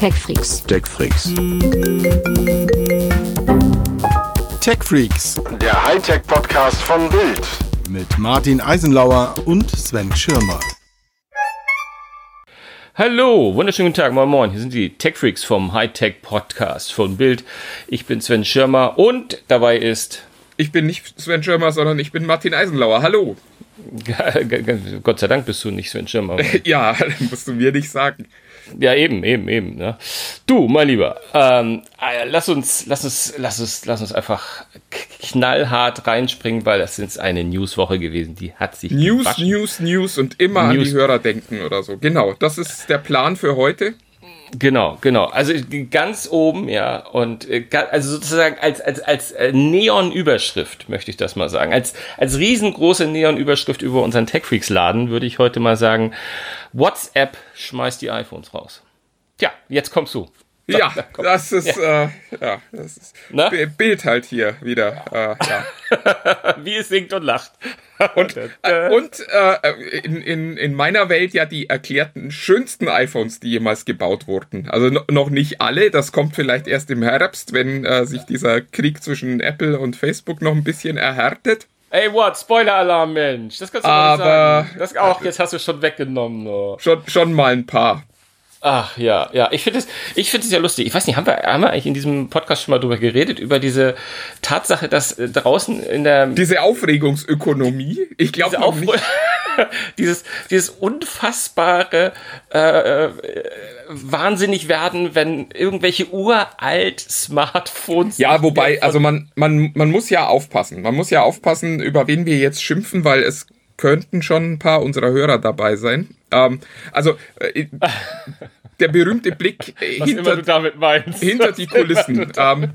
TechFreaks. TechFreaks. TechFreaks Der Hightech-Podcast von Bild. mit Martin Eisenlauer und Sven Schirmer. Hallo, wunderschönen guten Tag, moin moin. Hier sind die Tech-Freaks vom Hightech Podcast von Bild. Ich bin Sven Schirmer und dabei ist, Ich bin nicht Sven Schirmer, sondern ich bin Martin Eisenlauer. Hallo. Gott sei Dank bist du nicht Sven Schirmer. Ja, musst du mir nicht sagen. Ja, eben, eben, eben. Ne? Du, mein Lieber, ähm, äh, lass uns, lass uns, lass uns, lass uns einfach knallhart reinspringen, weil das ist eine Newswoche gewesen, die hat sich News, gewaschen. News, News und immer an News. die Hörer denken oder so. Genau, das ist der Plan für heute. Genau, genau. Also ganz oben, ja, und äh, also sozusagen als als als äh, Neon-Überschrift möchte ich das mal sagen. Als als riesengroße Neon-Überschrift über unseren TechFreaks-Laden würde ich heute mal sagen: WhatsApp schmeißt die iPhones raus. Tja, jetzt kommst du. So, Ja, da das ist, äh, ja, das ist Na? Bi- Bild halt hier wieder. Äh, ja. Wie es singt und lacht. Und, äh, und äh, in, in, in meiner Welt ja die erklärten schönsten iPhones, die jemals gebaut wurden. Also no, noch nicht alle, das kommt vielleicht erst im Herbst, wenn äh, sich dieser Krieg zwischen Apple und Facebook noch ein bisschen erhärtet. Ey, what? Spoiler-Alarm, Mensch. Das kannst du Aber- nicht sagen. Das auch, jetzt hast du schon weggenommen. Oh. Schon, schon mal ein paar. Ach ja, ja. Ich finde es, ich finde es ja lustig. Ich weiß nicht, haben wir, haben wir eigentlich in diesem Podcast schon mal drüber geredet über diese Tatsache, dass äh, draußen in der Diese Aufregungsökonomie, ich glaube diese Aufruhr, nicht. dieses dieses unfassbare äh, äh, wahnsinnig werden, wenn irgendwelche uralt Smartphones Ja, wobei, also man, man, man muss ja aufpassen. Man muss ja aufpassen, über wen wir jetzt schimpfen, weil es könnten schon ein paar unserer Hörer dabei sein. Ähm, also äh, der berühmte Blick äh, hinter, hinter die Kulissen. Ähm,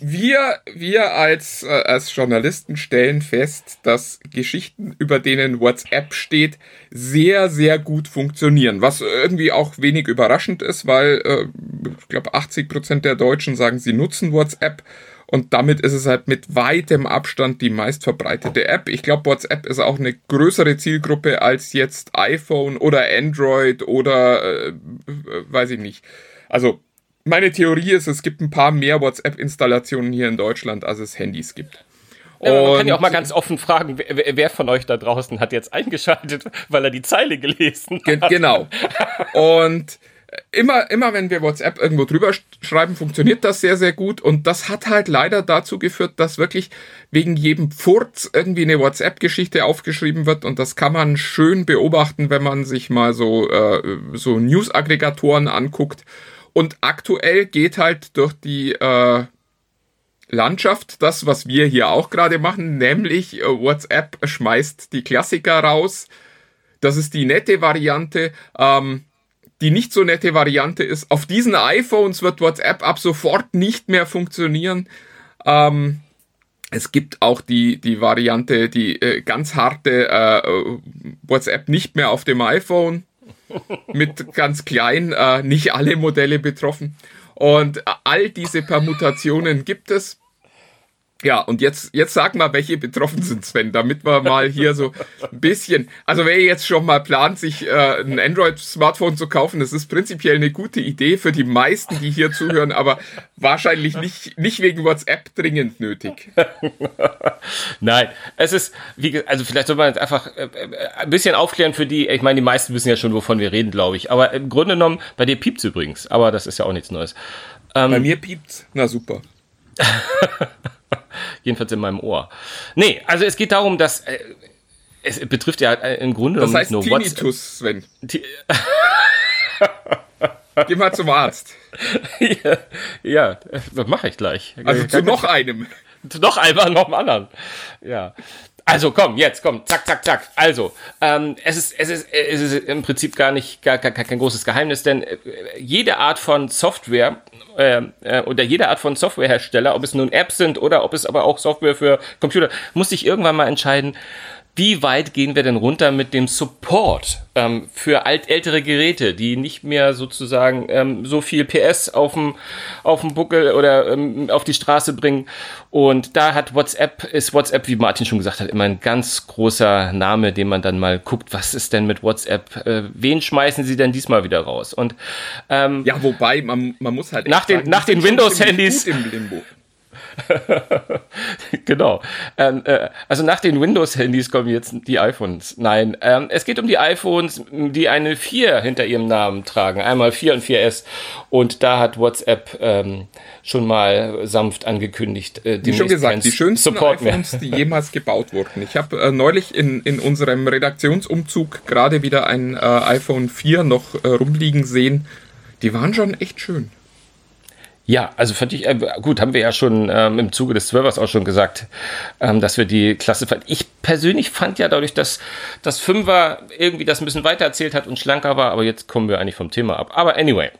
wir, wir als, äh, als Journalisten stellen fest, dass Geschichten, über denen WhatsApp steht, sehr, sehr gut funktionieren. Was irgendwie auch wenig überraschend ist, weil äh, ich glaube 80 Prozent der Deutschen sagen, sie nutzen WhatsApp. Und damit ist es halt mit weitem Abstand die meistverbreitete App. Ich glaube, WhatsApp ist auch eine größere Zielgruppe als jetzt iPhone oder Android oder äh, äh, weiß ich nicht. Also meine Theorie ist, es gibt ein paar mehr WhatsApp-Installationen hier in Deutschland, als es Handys gibt. Ja, man kann ja auch mal ganz offen fragen, wer, wer- von euch da draußen hat jetzt eingeschaltet, weil er die Zeile gelesen Ge hat. genau. Und immer, immer wenn wir WhatsApp irgendwo drüber sch- schreiben, funktioniert das sehr, sehr gut. Und das hat halt leider dazu geführt, dass wirklich wegen jedem Furz irgendwie eine WhatsApp-Geschichte aufgeschrieben wird. Und das kann man schön beobachten, wenn man sich mal so, äh, so News-Aggregatoren anguckt. Und aktuell geht halt durch die äh, Landschaft das, was wir hier auch gerade machen, nämlich äh, WhatsApp schmeißt die Klassiker raus. Das ist die nette Variante. Ähm, die nicht so nette Variante ist, auf diesen iPhones wird WhatsApp ab sofort nicht mehr funktionieren. Ähm, es gibt auch die, die Variante, die äh, ganz harte äh, WhatsApp nicht mehr auf dem iPhone. Mit ganz klein, äh, nicht alle Modelle betroffen. Und all diese Permutationen gibt es. Ja, und jetzt, jetzt sag mal, welche betroffen sind, Sven, damit wir mal hier so ein bisschen. Also, wer jetzt schon mal plant, sich äh, ein Android-Smartphone zu kaufen, das ist prinzipiell eine gute Idee für die meisten, die hier zuhören, aber wahrscheinlich nicht, nicht wegen WhatsApp dringend nötig. Nein, es ist, wie gesagt, also vielleicht soll man jetzt einfach äh, äh, ein bisschen aufklären für die, ich meine, die meisten wissen ja schon, wovon wir reden, glaube ich. Aber im Grunde genommen, bei dir piept's übrigens, aber das ist ja auch nichts Neues. Bei mir piept's. Na super. Jedenfalls in meinem Ohr. Nee, also es geht darum, dass äh, es betrifft ja äh, im Grunde Das genommen heißt nicht nur WhatsApp. Tinnitus, Sven. Ti- Geh mal zum Arzt. ja, ja, das mache ich gleich. Also zu noch einem. noch einmal, noch einen anderen. Ja. Also komm, jetzt komm, zack, zack, zack. Also, ähm, es ist, es ist, es ist im Prinzip gar nicht, gar, gar, kein großes Geheimnis, denn äh, jede Art von Software äh, äh, oder jede Art von Softwarehersteller, ob es nun Apps sind oder ob es aber auch Software für Computer, muss sich irgendwann mal entscheiden, wie weit gehen wir denn runter mit dem Support ähm, für alt, ältere Geräte, die nicht mehr sozusagen ähm, so viel PS auf dem auf dem Buckel oder ähm, auf die Straße bringen? Und da hat WhatsApp ist WhatsApp, wie Martin schon gesagt hat, immer ein ganz großer Name, den man dann mal guckt, was ist denn mit WhatsApp? Äh, wen schmeißen sie denn diesmal wieder raus? Und ähm, ja, wobei man, man muss halt nach den, sagen, nach den Windows-Handys genau. Ähm, äh, also nach den Windows-Handys kommen jetzt die iPhones. Nein, ähm, es geht um die iPhones, die eine 4 hinter ihrem Namen tragen. Einmal 4 und 4S. Und da hat WhatsApp ähm, schon mal sanft angekündigt. Äh, Wie schon gesagt, die schönsten Support iPhones, mehr. die jemals gebaut wurden. Ich habe äh, neulich in, in unserem Redaktionsumzug gerade wieder ein äh, iPhone 4 noch äh, rumliegen sehen. Die waren schon echt schön. Ja, also fand ich, äh, gut, haben wir ja schon ähm, im Zuge des Zwölfers auch schon gesagt, ähm, dass wir die Klasse fanden. Ich persönlich fand ja dadurch, dass das Fünfer irgendwie das ein bisschen weiter erzählt hat und schlanker war, aber jetzt kommen wir eigentlich vom Thema ab. Aber anyway,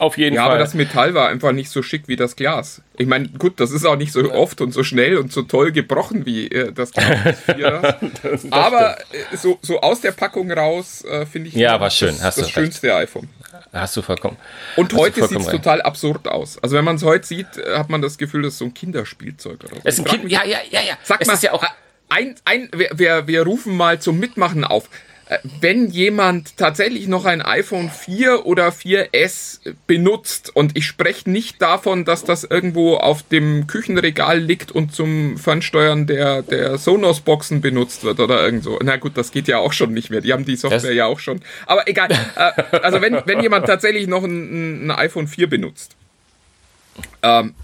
auf jeden ja, Fall. Ja, aber das Metall war einfach nicht so schick wie das Glas. Ich meine, gut, das ist auch nicht so oft und so schnell und so toll gebrochen wie äh, das Glas des aber äh, so, so aus der Packung raus äh, finde ich ja, war schön. das, das schönste iPhone. Hast du vollkommen. Und heute sieht es total absurd aus. Also wenn man es heute sieht, äh, hat man das Gefühl, das ist so ein Kinderspielzeug oder so. Es ist ein kind, ja, ja, ja, ja. Sag es mal, ja auch ein, ein, wir, wir, wir rufen mal zum Mitmachen auf. Äh, wenn jemand tatsächlich noch ein iPhone 4 oder 4S benutzt und ich spreche nicht davon, dass das irgendwo auf dem Küchenregal liegt und zum Fernsteuern der, der Sonos-Boxen benutzt wird oder irgend so. Na gut, das geht ja auch schon nicht mehr. Die haben die Software das ja auch schon. Aber egal. Äh, also wenn, wenn jemand tatsächlich noch ein, ein iPhone 4 benutzt, ähm,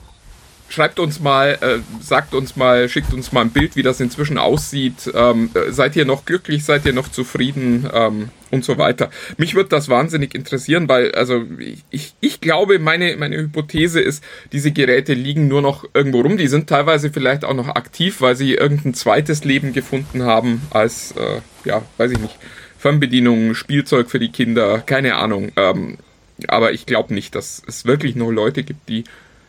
schreibt uns mal, äh, sagt uns mal, schickt uns mal ein Bild, wie das inzwischen aussieht. Ähm, äh, seid ihr noch glücklich, seid ihr noch zufrieden ähm, und so weiter. Mich würde das wahnsinnig interessieren, weil also ich, ich glaube, meine, meine Hypothese ist, diese Geräte liegen nur noch irgendwo rum. Die sind teilweise vielleicht auch noch aktiv, weil sie irgendein zweites Leben gefunden haben als, äh, ja, weiß ich nicht, Fernbedienung, Spielzeug für die Kinder, keine Ahnung. Ähm, aber ich glaube nicht, dass es wirklich noch Leute gibt, die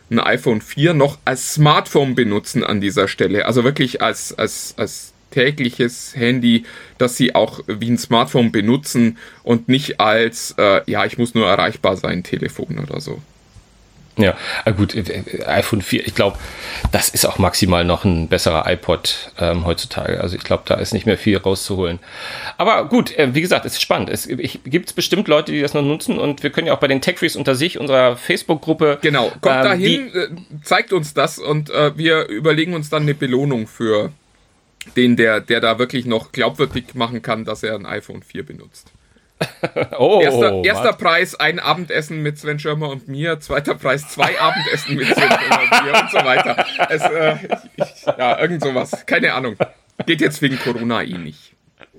ein iPhone 4 noch als Smartphone benutzen an dieser Stelle. Also wirklich als, als, als tägliches Handy, das sie auch wie ein Smartphone benutzen und nicht als, äh, ja, ich muss nur erreichbar sein, Telefon oder so. Ja, ah, gut, äh, äh, iPhone 4, ich glaube, das ist auch maximal noch ein besserer iPod ähm, heutzutage. Also ich glaube, da ist nicht mehr viel rauszuholen. Aber gut, äh, wie gesagt, es ist spannend. Es gibt bestimmt Leute, die das noch nutzen und wir können ja auch bei den Tech Freaks unter sich, unserer Facebook-Gruppe. Genau, kommt ähm, dahin, äh, zeigt uns das und äh, wir überlegen uns dann eine Belohnung für den, der, der da wirklich noch glaubwürdig machen kann, dass er ein iPhone 4 benutzt. oh, erster, erster Preis ein Abendessen mit Sven Schirmer und mir, zweiter Preis zwei Abendessen mit Sven Schirmer und mir und so weiter. Es, äh, ich, ich, ja, irgend sowas. Keine Ahnung. Geht jetzt wegen Corona eh nicht.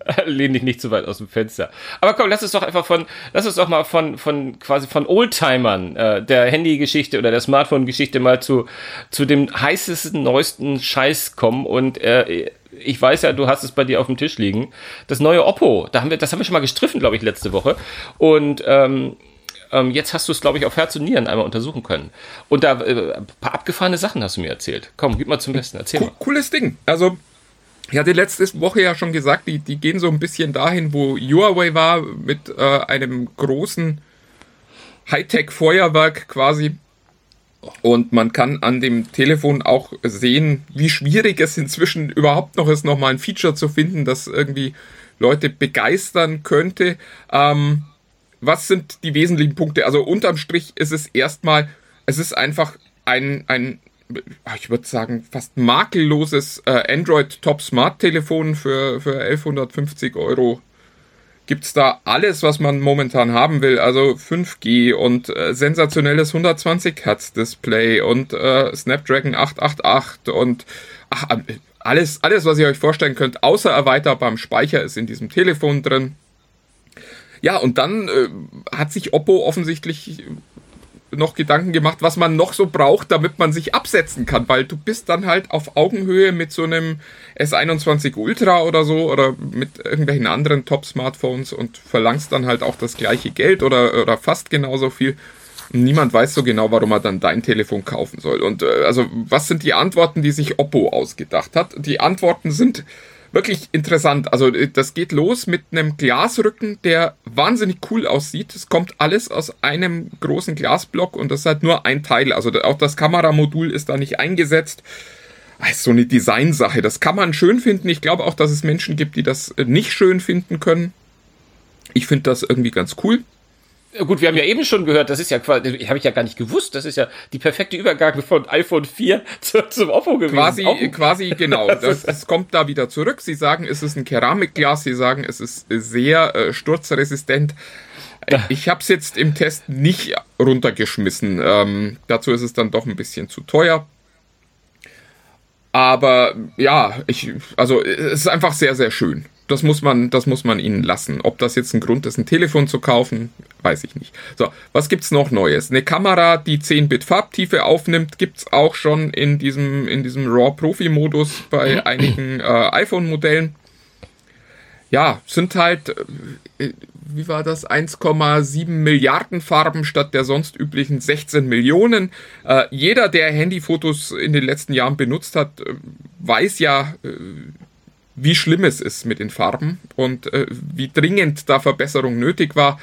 Lehn dich nicht zu weit aus dem Fenster. Aber komm, lass es doch einfach von, lass uns doch mal von, von quasi von Oldtimern äh, der Handy-Geschichte oder der Smartphone-Geschichte mal zu, zu dem heißesten, neuesten Scheiß kommen und äh, ich weiß ja, du hast es bei dir auf dem Tisch liegen. Das neue Oppo, da haben wir, das haben wir schon mal gestriffen, glaube ich, letzte Woche. Und ähm, ähm, jetzt hast du es, glaube ich, auf Herz und Nieren einmal untersuchen können. Und da äh, ein paar abgefahrene Sachen hast du mir erzählt. Komm, gib mal zum Besten, erzähl mal. Cooles Ding. Also, ich hatte letzte Woche ja schon gesagt, die, die gehen so ein bisschen dahin, wo Huawei war, mit äh, einem großen Hightech-Feuerwerk quasi und man kann an dem Telefon auch sehen, wie schwierig es inzwischen überhaupt noch ist, nochmal ein Feature zu finden, das irgendwie Leute begeistern könnte. Ähm, was sind die wesentlichen Punkte? Also unterm Strich ist es erstmal, es ist einfach ein, ein ich würde sagen, fast makelloses äh, Android Top Smart Telefon für, für 1150 Euro gibt es da alles, was man momentan haben will. Also 5G und äh, sensationelles 120 Hertz Display und äh, Snapdragon 888 und ach, alles, alles, was ihr euch vorstellen könnt, außer erweiterbarem Speicher ist in diesem Telefon drin. Ja, und dann äh, hat sich Oppo offensichtlich noch Gedanken gemacht, was man noch so braucht, damit man sich absetzen kann, weil du bist dann halt auf Augenhöhe mit so einem S21 Ultra oder so oder mit irgendwelchen anderen Top-Smartphones und verlangst dann halt auch das gleiche Geld oder, oder fast genauso viel. Niemand weiß so genau, warum er dann dein Telefon kaufen soll. Und äh, also, was sind die Antworten, die sich Oppo ausgedacht hat? Die Antworten sind wirklich interessant. Also äh, das geht los mit einem Glasrücken, der wahnsinnig cool aussieht. Es kommt alles aus einem großen Glasblock und das ist halt nur ein Teil. Also auch das Kameramodul ist da nicht eingesetzt. ist so eine Designsache. Das kann man schön finden. Ich glaube auch, dass es Menschen gibt, die das äh, nicht schön finden können. Ich finde das irgendwie ganz cool. Gut, wir haben ja eben schon gehört, das ist ja quasi, habe ich ja gar nicht gewusst, das ist ja die perfekte Übergabe von iPhone 4 zu, zum Oppo gewesen. Quasi, Oppo. quasi genau. Das, es kommt da wieder zurück. Sie sagen, es ist ein Keramikglas. Sie sagen, es ist sehr äh, sturzresistent. Ich habe es jetzt im Test nicht runtergeschmissen. Ähm, dazu ist es dann doch ein bisschen zu teuer. Aber ja, ich, also es ist einfach sehr, sehr schön. Das muss man, das muss man ihnen lassen. Ob das jetzt ein Grund ist, ein Telefon zu kaufen, weiß ich nicht. So, was gibt's noch Neues? Eine Kamera, die 10-Bit Farbtiefe aufnimmt, gibt's auch schon in diesem, in diesem RAW Profi Modus bei einigen äh, iPhone Modellen. Ja, sind halt, äh, wie war das? 1,7 Milliarden Farben statt der sonst üblichen 16 Millionen. Äh, jeder, der Handyfotos in den letzten Jahren benutzt hat, äh, weiß ja, äh, wie schlimm es ist mit den Farben und äh, wie dringend da Verbesserung nötig war.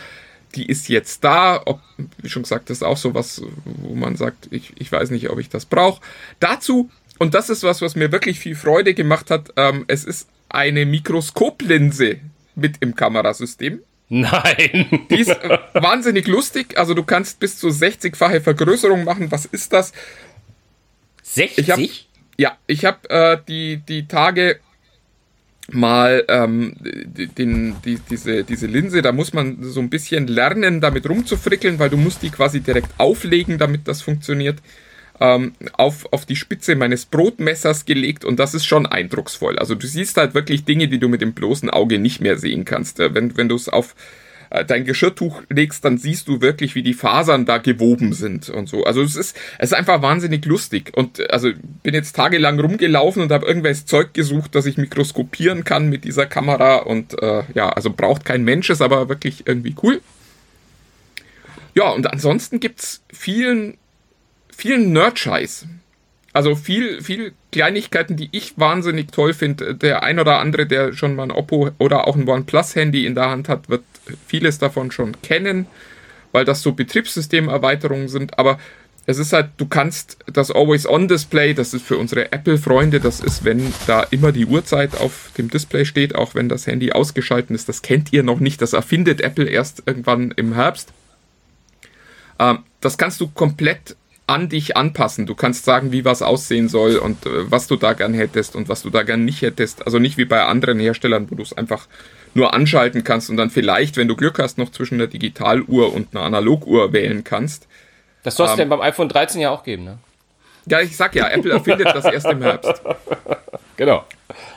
Die ist jetzt da. Ob, wie schon gesagt, das ist auch so was, wo man sagt, ich, ich weiß nicht, ob ich das brauche. Dazu, und das ist was, was mir wirklich viel Freude gemacht hat, ähm, es ist eine Mikroskoplinse mit im Kamerasystem. Nein. Die ist äh, wahnsinnig lustig. Also du kannst bis zu 60-fache Vergrößerung machen. Was ist das? 60? Ich hab, ja, ich habe äh, die, die Tage mal ähm, den, die, diese, diese Linse, da muss man so ein bisschen lernen, damit rumzufrickeln, weil du musst die quasi direkt auflegen, damit das funktioniert, ähm, auf, auf die Spitze meines Brotmessers gelegt und das ist schon eindrucksvoll. Also du siehst halt wirklich Dinge, die du mit dem bloßen Auge nicht mehr sehen kannst. Äh, wenn, wenn du es auf äh, dein Geschirrtuch legst, dann siehst du wirklich, wie die Fasern da gewoben sind und so. Also es ist, es ist einfach wahnsinnig lustig. Und äh, also bin jetzt tagelang rumgelaufen und habe irgendwelches Zeug gesucht, das ich mikroskopieren kann mit dieser Kamera. Und äh, ja, also braucht kein Mensch, ist aber wirklich irgendwie cool. Ja, und ansonsten gibt's vielen, vielen Nerd-Scheiß. Also viel, viel Kleinigkeiten, die ich wahnsinnig toll finde. Der ein oder andere, der schon mal ein Oppo oder auch ein OnePlus-Handy in der Hand hat, wird vieles davon schon kennen, weil das so Betriebssystemerweiterungen sind. Aber es ist halt, du kannst das Always-On-Display, das ist für unsere Apple-Freunde, das ist, wenn da immer die Uhrzeit auf dem Display steht, auch wenn das Handy ausgeschaltet ist. Das kennt ihr noch nicht, das erfindet Apple erst irgendwann im Herbst. Ähm, das kannst du komplett an dich anpassen. Du kannst sagen, wie was aussehen soll und äh, was du da gern hättest und was du da gern nicht hättest. Also nicht wie bei anderen Herstellern, wo du es einfach nur anschalten kannst und dann vielleicht, wenn du Glück hast, noch zwischen einer Digitaluhr und einer Analoguhr wählen kannst. Das soll es ähm, denn beim iPhone 13 ja auch geben, ne? Ja, ich sag ja, Apple erfindet das erst im Herbst. Genau.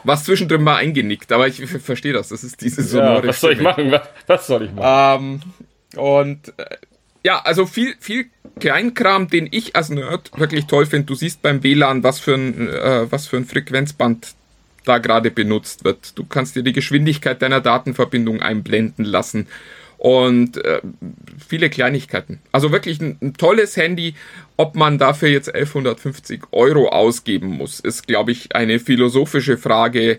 Was zwischendrin mal eingenickt, aber ich verstehe das. Das ist diese sonore ja, Was soll ich machen? Was, was soll ich machen? Ähm, und äh, ja, also viel, viel Kleinkram, den ich als Nerd wirklich toll finde. Du siehst beim WLAN, was für ein, äh, was für ein Frequenzband da gerade benutzt wird. Du kannst dir die Geschwindigkeit deiner Datenverbindung einblenden lassen und äh, viele Kleinigkeiten. Also wirklich ein, ein, tolles Handy. Ob man dafür jetzt 1150 Euro ausgeben muss, ist, glaube ich, eine philosophische Frage,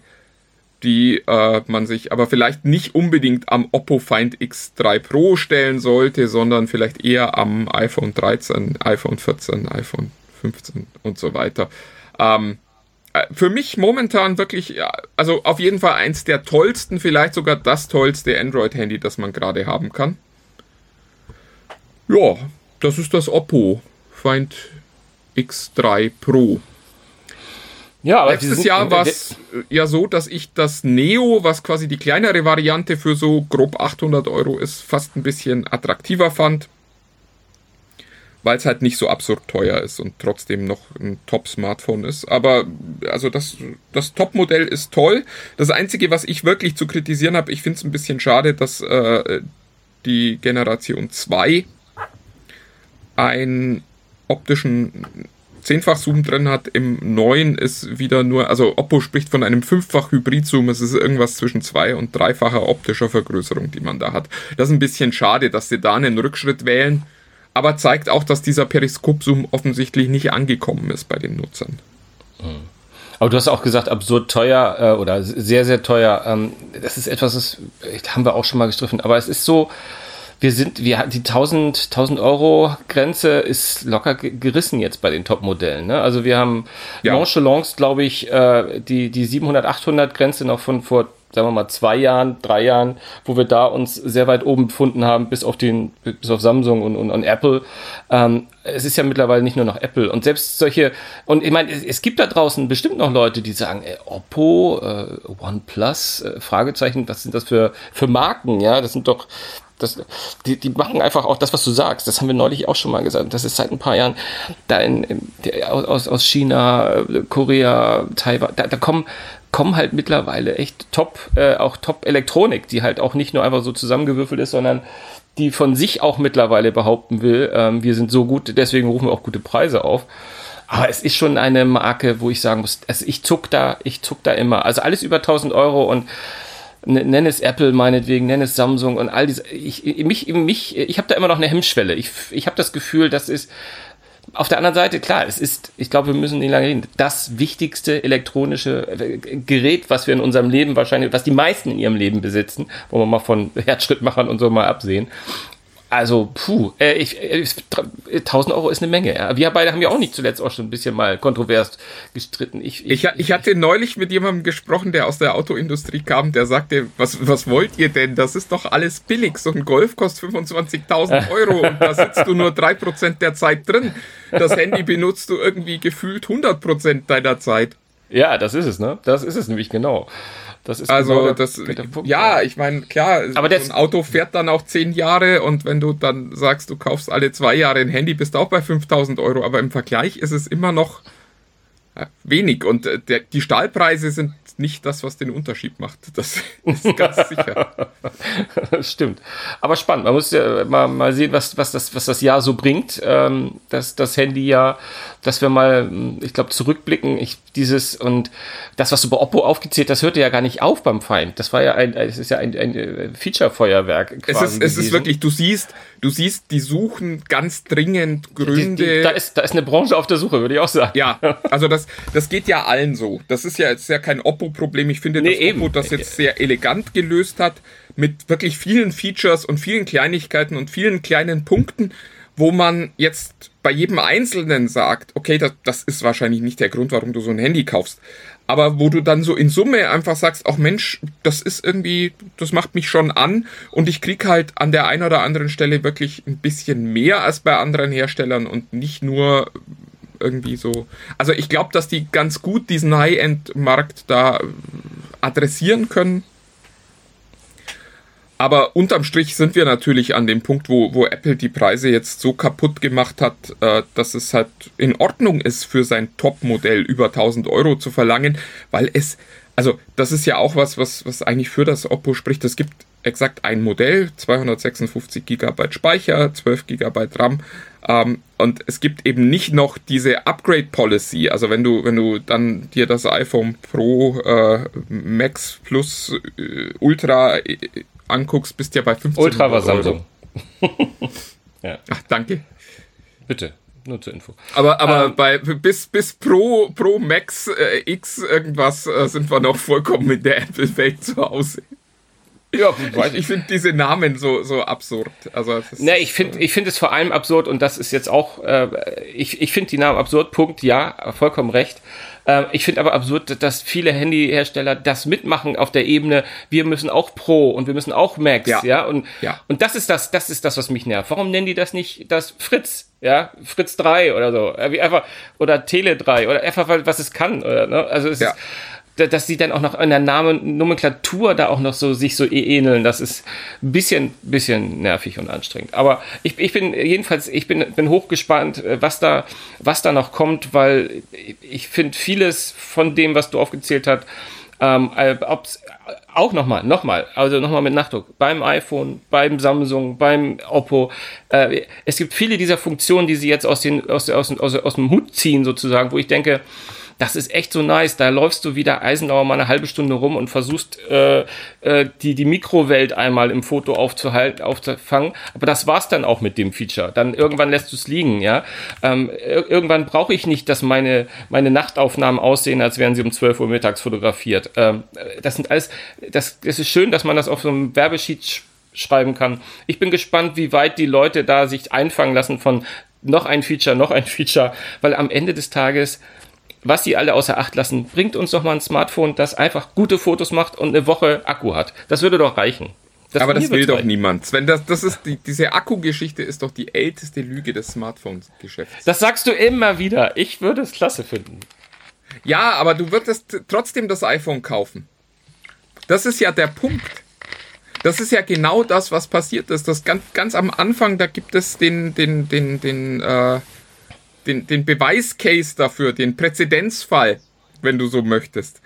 die äh, man sich aber vielleicht nicht unbedingt am Oppo Find X3 Pro stellen sollte, sondern vielleicht eher am iPhone 13, iPhone 14, iPhone 15 und so weiter. Ähm, äh, für mich momentan wirklich, also auf jeden Fall eins der tollsten, vielleicht sogar das tollste Android-Handy, das man gerade haben kann. Ja, das ist das Oppo Find X3 Pro. Ja, aber Letztes Jahr war es ja so, dass ich das Neo, was quasi die kleinere Variante für so grob 800 Euro ist, fast ein bisschen attraktiver fand, weil es halt nicht so absurd teuer ist und trotzdem noch ein Top-Smartphone ist. Aber also das, das Top-Modell ist toll. Das Einzige, was ich wirklich zu kritisieren habe, ich finde es ein bisschen schade, dass äh, die Generation 2 einen optischen Zehnfach-Zoom drin hat. Im neuen ist wieder nur, also Oppo spricht von einem Fünffach-Hybrid-Zoom. Es ist irgendwas zwischen zwei- und dreifacher optischer Vergrößerung, die man da hat. Das ist ein bisschen schade, dass sie da einen Rückschritt wählen, aber zeigt auch, dass dieser Periskop-Zoom offensichtlich nicht angekommen ist bei den Nutzern. Mhm. Aber du hast auch gesagt, absurd teuer äh, oder sehr, sehr teuer. Ähm, das ist etwas, das haben wir auch schon mal gestriffen. Aber es ist so, wir sind, wir die 1000, 1000 Euro Grenze ist locker gerissen jetzt bei den Top-Modellen. Ne? Also wir haben ja. Nonchalance, glaube ich, äh, die, die 700, 800 Grenze noch von vor sagen wir mal, zwei Jahren, drei Jahren, wo wir da uns sehr weit oben befunden haben, bis auf den, bis auf Samsung und, und, und Apple. Ähm, es ist ja mittlerweile nicht nur noch Apple. Und selbst solche, und ich meine, es, es gibt da draußen bestimmt noch Leute, die sagen, äh, Oppo, äh, OnePlus, äh, Fragezeichen, was sind das für, für Marken? Ja, das sind doch, das, die, die machen einfach auch das, was du sagst. Das haben wir neulich auch schon mal gesagt. Das ist seit ein paar Jahren da in, in aus, aus China, Korea, Taiwan, da, da kommen kommen halt mittlerweile echt top, äh, auch top Elektronik, die halt auch nicht nur einfach so zusammengewürfelt ist, sondern die von sich auch mittlerweile behaupten will, ähm, wir sind so gut, deswegen rufen wir auch gute Preise auf. Aber es ist schon eine Marke, wo ich sagen muss, also ich zuck da, ich zuck da immer. Also alles über 1000 Euro und nenn es Apple meinetwegen, nenn es Samsung und all diese. Ich, mich, mich, ich habe da immer noch eine Hemmschwelle. Ich, ich habe das Gefühl, das ist auf der anderen Seite, klar, es ist, ich glaube, wir müssen nicht lange reden, das wichtigste elektronische äh, Gerät, was wir in unserem Leben wahrscheinlich, was die meisten in ihrem Leben besitzen, wo wir mal von Herzschrittmachern und so mal absehen. Also, puh, äh, ich, äh, 1000 Euro ist eine Menge. Ja. Wir beide haben ja auch nicht zuletzt auch schon ein bisschen mal kontrovers gestritten. Ich, ich, ich, ich hatte neulich mit jemandem gesprochen, der aus der Autoindustrie kam, der sagte, was, was wollt ihr denn? Das ist doch alles billig. So ein Golf kostet 25.000 Euro und da sitzt du nur 3% der Zeit drin. Das Handy benutzt du irgendwie gefühlt 100% deiner Zeit. Ja, das ist es, ne? Das ist es nämlich genau. Das ist also genau das, Punkt, ja, ich meine, klar, aber so ein Auto fährt dann auch zehn Jahre und wenn du dann sagst, du kaufst alle zwei Jahre ein Handy, bist du auch bei 5000 Euro, aber im Vergleich ist es immer noch wenig und äh, der, die Stahlpreise sind nicht das, was den Unterschied macht. Das ist ganz sicher. Stimmt. Aber spannend. Man muss ja mal, mal sehen, was, was, das, was das Jahr so bringt. Ähm, das, das Handy-Jahr, dass wir mal, ich glaube, zurückblicken. Ich, dieses und das, was du bei Oppo aufgezählt das hörte ja gar nicht auf beim Feind. Das war ja ein, es ist ja ein, ein Feature-Feuerwerk. Es ist, es ist wirklich, du siehst, du siehst, die suchen ganz dringend Gründe. Die, die, da, ist, da ist eine Branche auf der Suche, würde ich auch sagen. Ja, also das, das geht ja allen so. Das ist ja, ist ja kein Oppo-Problem. Ich finde, nee, dass eben. Oppo das jetzt sehr elegant gelöst hat, mit wirklich vielen Features und vielen Kleinigkeiten und vielen kleinen Punkten, wo man jetzt bei jedem Einzelnen sagt, okay, das, das ist wahrscheinlich nicht der Grund, warum du so ein Handy kaufst aber wo du dann so in Summe einfach sagst, auch Mensch, das ist irgendwie, das macht mich schon an und ich krieg halt an der einen oder anderen Stelle wirklich ein bisschen mehr als bei anderen Herstellern und nicht nur irgendwie so. Also ich glaube, dass die ganz gut diesen High-End-Markt da adressieren können. Aber unterm Strich sind wir natürlich an dem Punkt, wo, wo Apple die Preise jetzt so kaputt gemacht hat, äh, dass es halt in Ordnung ist, für sein Top-Modell über 1000 Euro zu verlangen, weil es, also das ist ja auch was, was, was eigentlich für das Oppo spricht. Es gibt exakt ein Modell, 256 GB Speicher, 12 GB RAM. Ähm, und es gibt eben nicht noch diese Upgrade Policy. Also wenn du, wenn du dann dir das iPhone Pro äh, Max Plus äh, Ultra äh, anguckst, bist du ja bei 15 Ultra war Samsung. ja. Ach, danke. Bitte. Nur zur Info. Aber, aber ähm, bei bis, bis Pro, Pro Max äh, X irgendwas äh, sind wir noch vollkommen in der Apple-Welt zu Hause. Ja, ich, ich finde diese Namen so, so absurd. Also, ne, ich finde ich find es vor allem absurd und das ist jetzt auch, äh, ich, ich finde die Namen absurd, Punkt, ja, vollkommen recht. Äh, ich finde aber absurd, dass viele Handyhersteller das mitmachen auf der Ebene, wir müssen auch Pro und wir müssen auch Max, ja. ja? Und, ja. und das ist das, das ist das, was mich nervt. Warum nennen die das nicht das Fritz? Ja, Fritz 3 oder so. Wie einfach, oder Tele 3 oder einfach, was es kann. Oder, ne? Also es ja. ist dass sie dann auch noch in der Namen Nomenklatur da auch noch so sich so e-, ähneln, das ist ein bisschen, bisschen nervig und anstrengend. Aber ich, ich bin jedenfalls, ich bin, bin hochgespannt, äh, was da, was da noch kommt, weil ich finde vieles von dem, was du aufgezählt hast, ähm, äh, ob's, auch nochmal, nochmal, also nochmal mit Nachdruck, beim iPhone, beim Samsung, beim Oppo. Äh, es gibt viele dieser Funktionen, die sie jetzt aus, den, aus, aus, aus, aus dem Hut ziehen, sozusagen, wo ich denke, das ist echt so nice. Da läufst du wieder Eisenauer mal eine halbe Stunde rum und versuchst äh, äh, die, die Mikrowelt einmal im Foto aufzuhalten, aufzufangen. Aber das war's dann auch mit dem Feature. Dann irgendwann lässt du es liegen, ja. Ähm, irgendwann brauche ich nicht, dass meine, meine Nachtaufnahmen aussehen, als wären sie um 12 Uhr mittags fotografiert. Ähm, das sind alles, das, das ist schön, dass man das auf so einem Werbesheet schreiben kann. Ich bin gespannt, wie weit die Leute da sich einfangen lassen von noch ein Feature, noch ein Feature, weil am Ende des Tages, was sie alle außer Acht lassen, bringt uns doch mal ein Smartphone, das einfach gute Fotos macht und eine Woche Akku hat. Das würde doch reichen. Das aber das will doch niemand. Sven, das, das ist die, diese Akku-Geschichte ist doch die älteste Lüge des Smartphone-Geschäfts. Das sagst du immer wieder. Ich würde es klasse finden. Ja, aber du würdest trotzdem das iPhone kaufen. Das ist ja der Punkt. Das ist ja genau das, was passiert ist. Das ganz, ganz am Anfang, da gibt es den, den, den, den, äh, den, den Beweiscase dafür, den Präzedenzfall, wenn du so möchtest.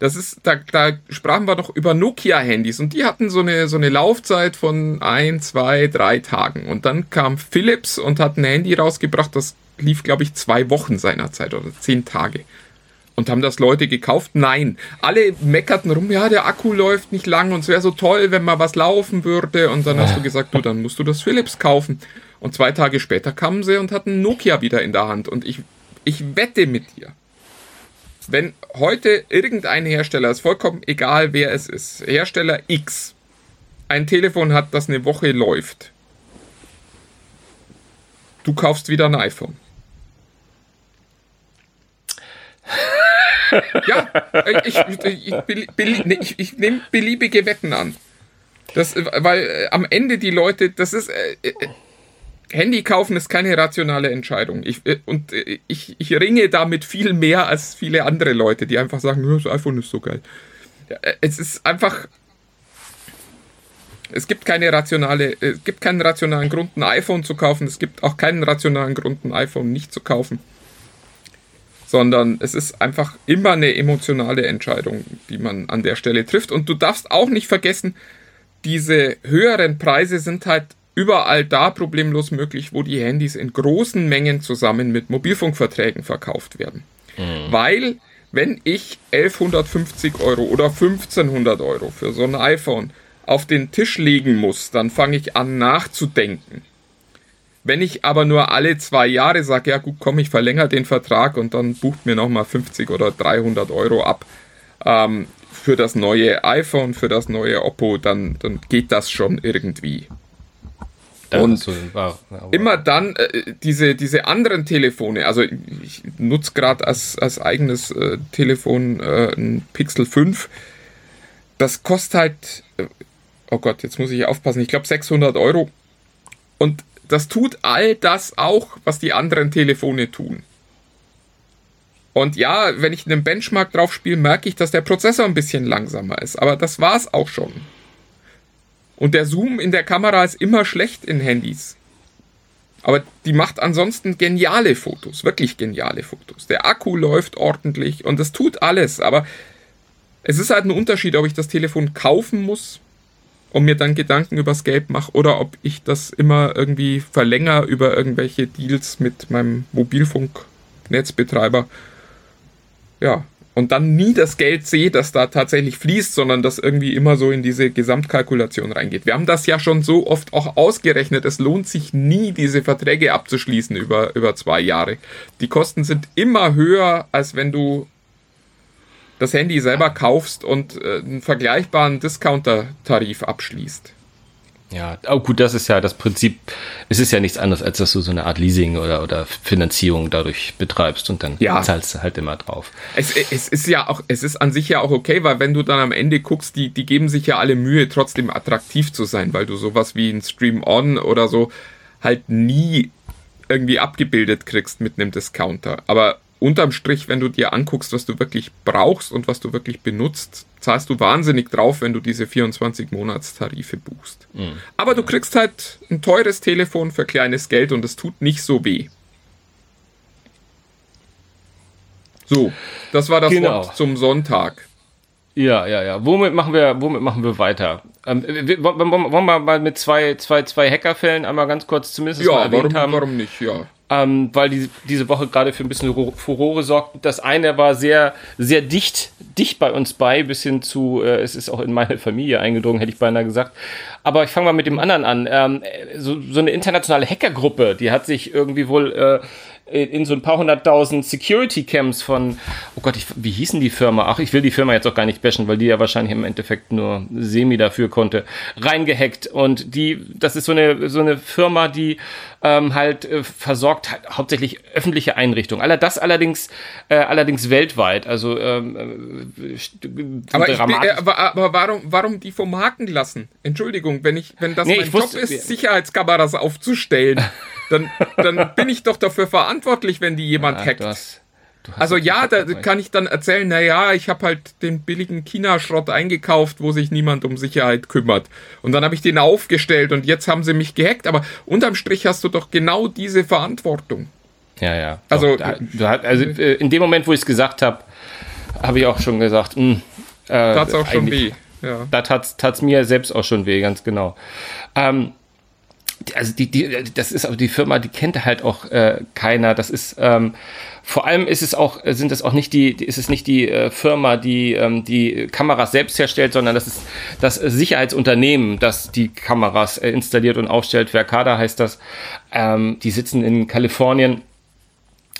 Das ist, da, da sprachen wir doch über Nokia-Handys und die hatten so eine, so eine Laufzeit von ein, zwei, drei Tagen. Und dann kam Philips und hat ein Handy rausgebracht, das lief, glaube ich, zwei Wochen seinerzeit oder zehn Tage. Und haben das Leute gekauft? Nein. Alle meckerten rum, ja, der Akku läuft nicht lang und es wäre so toll, wenn mal was laufen würde. Und dann hast du gesagt, du, dann musst du das Philips kaufen. Und zwei Tage später kamen sie und hatten Nokia wieder in der Hand. Und ich, ich wette mit dir, wenn heute irgendein Hersteller, ist vollkommen egal wer es ist, Hersteller X, ein Telefon hat, das eine Woche läuft, du kaufst wieder ein iPhone. ja, ich, ich, ich, ich, nehme beliebige Wetten an. Das, weil äh, am Ende die Leute, das ist. Handy kaufen ist keine rationale Entscheidung. Ich, äh, und äh, ich, ich ringe damit viel mehr als viele andere Leute, die einfach sagen, das iPhone ist so geil. Äh, es ist einfach. Es gibt keine rationale, es gibt keinen rationalen Grund, ein iPhone zu kaufen. Es gibt auch keinen rationalen Grund, ein iPhone nicht zu kaufen sondern es ist einfach immer eine emotionale Entscheidung, die man an der Stelle trifft. Und du darfst auch nicht vergessen, diese höheren Preise sind halt überall da problemlos möglich, wo die Handys in großen Mengen zusammen mit Mobilfunkverträgen verkauft werden. Mhm. Weil, wenn ich 1150 Euro oder 1500 Euro für so ein iPhone auf den Tisch legen muss, dann fange ich an nachzudenken wenn ich aber nur alle zwei Jahre sage, ja gut, komm, ich verlängere den Vertrag und dann bucht mir nochmal 50 oder 300 Euro ab ähm, für das neue iPhone, für das neue Oppo, dann, dann geht das schon irgendwie. Ja, und war, immer dann äh, diese, diese anderen Telefone, also ich nutze gerade als, als eigenes äh, Telefon äh, ein Pixel 5, das kostet halt, äh, oh Gott, jetzt muss ich aufpassen, ich glaube 600 Euro. Und das tut all das auch, was die anderen Telefone tun. Und ja, wenn ich einen Benchmark drauf spiele, merke ich, dass der Prozessor ein bisschen langsamer ist. Aber das war es auch schon. Und der Zoom in der Kamera ist immer schlecht in Handys. Aber die macht ansonsten geniale Fotos, wirklich geniale Fotos. Der Akku läuft ordentlich und das tut alles. Aber es ist halt ein Unterschied, ob ich das Telefon kaufen muss und mir dann Gedanken übers Geld mache oder ob ich das immer irgendwie verlängere über irgendwelche Deals mit meinem Mobilfunknetzbetreiber. Ja, und dann nie das Geld sehe, das da tatsächlich fließt, sondern das irgendwie immer so in diese Gesamtkalkulation reingeht. Wir haben das ja schon so oft auch ausgerechnet. Es lohnt sich nie, diese Verträge abzuschließen über, über zwei Jahre. Die Kosten sind immer höher, als wenn du das Handy selber kaufst und äh, einen vergleichbaren Discounter-Tarif abschließt. Ja, oh gut, das ist ja das Prinzip. Es ist ja nichts anderes, als dass du so eine Art Leasing oder, oder Finanzierung dadurch betreibst und dann ja. zahlst du halt immer drauf. Es, es ist ja auch, es ist an sich ja auch okay, weil wenn du dann am Ende guckst, die, die geben sich ja alle Mühe, trotzdem attraktiv zu sein, weil du sowas wie ein Stream On oder so halt nie irgendwie abgebildet kriegst mit einem Discounter. Aber unterm Strich, wenn du dir anguckst, was du wirklich brauchst und was du wirklich benutzt, zahlst du wahnsinnig drauf, wenn du diese 24 Monatstarife buchst. Mhm. Aber du kriegst halt ein teures Telefon für kleines Geld und es tut nicht so weh. So, das war das genau. Wort zum Sonntag. Ja, ja, ja. Womit machen wir, womit machen wir weiter? Ähm, wollen wir mal mit zwei, zwei, zwei Hackerfällen einmal ganz kurz zumindest ja, mal erwähnt warum, haben? warum nicht, ja ähm, weil die, diese Woche gerade für ein bisschen Furore sorgt. Das eine war sehr, sehr dicht, dicht bei uns bei, bis hin zu, äh, es ist auch in meine Familie eingedrungen, hätte ich beinahe gesagt. Aber ich fange mal mit dem anderen an. Ähm, so, so eine internationale Hackergruppe, die hat sich irgendwie wohl äh, in so ein paar hunderttausend Security-Cams von, oh Gott, ich, wie hießen die Firma? Ach, ich will die Firma jetzt auch gar nicht bashen, weil die ja wahrscheinlich im Endeffekt nur semi dafür konnte, reingehackt. Und die, das ist so eine, so eine Firma, die ähm, halt äh, versorgt halt hauptsächlich öffentliche Einrichtungen. Aller das allerdings, äh, allerdings weltweit. Also ähm, äh, aber, ich, äh, aber, aber warum, warum die vom Haken lassen? Entschuldigung, wenn ich, wenn das Nee, mein ich Job wusste- ist, Sicherheitskameras aufzustellen, dann, dann bin ich doch dafür verantwortlich, wenn die jemand Ah, hackt. Also ja, da kann ich dann erzählen, na ja, ich habe halt den billigen China-Schrott eingekauft, wo sich niemand um Sicherheit kümmert. Und dann habe ich den aufgestellt und jetzt haben sie mich gehackt. Aber unterm Strich hast du doch genau diese Verantwortung. Ja, ja. Also- Doch, da, also äh, in dem Moment, wo ich es gesagt habe, habe ich auch schon gesagt, mh, äh, Tat's auch schon weh. Ja. Da tat es mir selbst auch schon weh, ganz genau. Ähm, also die, die, das ist aber die Firma, die kennt halt auch äh, keiner. Das ist ähm, vor allem ist es auch, sind es auch nicht die, die- ist es nicht die äh, Firma, die ähm, die Kameras selbst herstellt, sondern das ist das Sicherheitsunternehmen, das die Kameras äh, installiert und aufstellt. Verkada heißt das. Ähm, die sitzen in Kalifornien.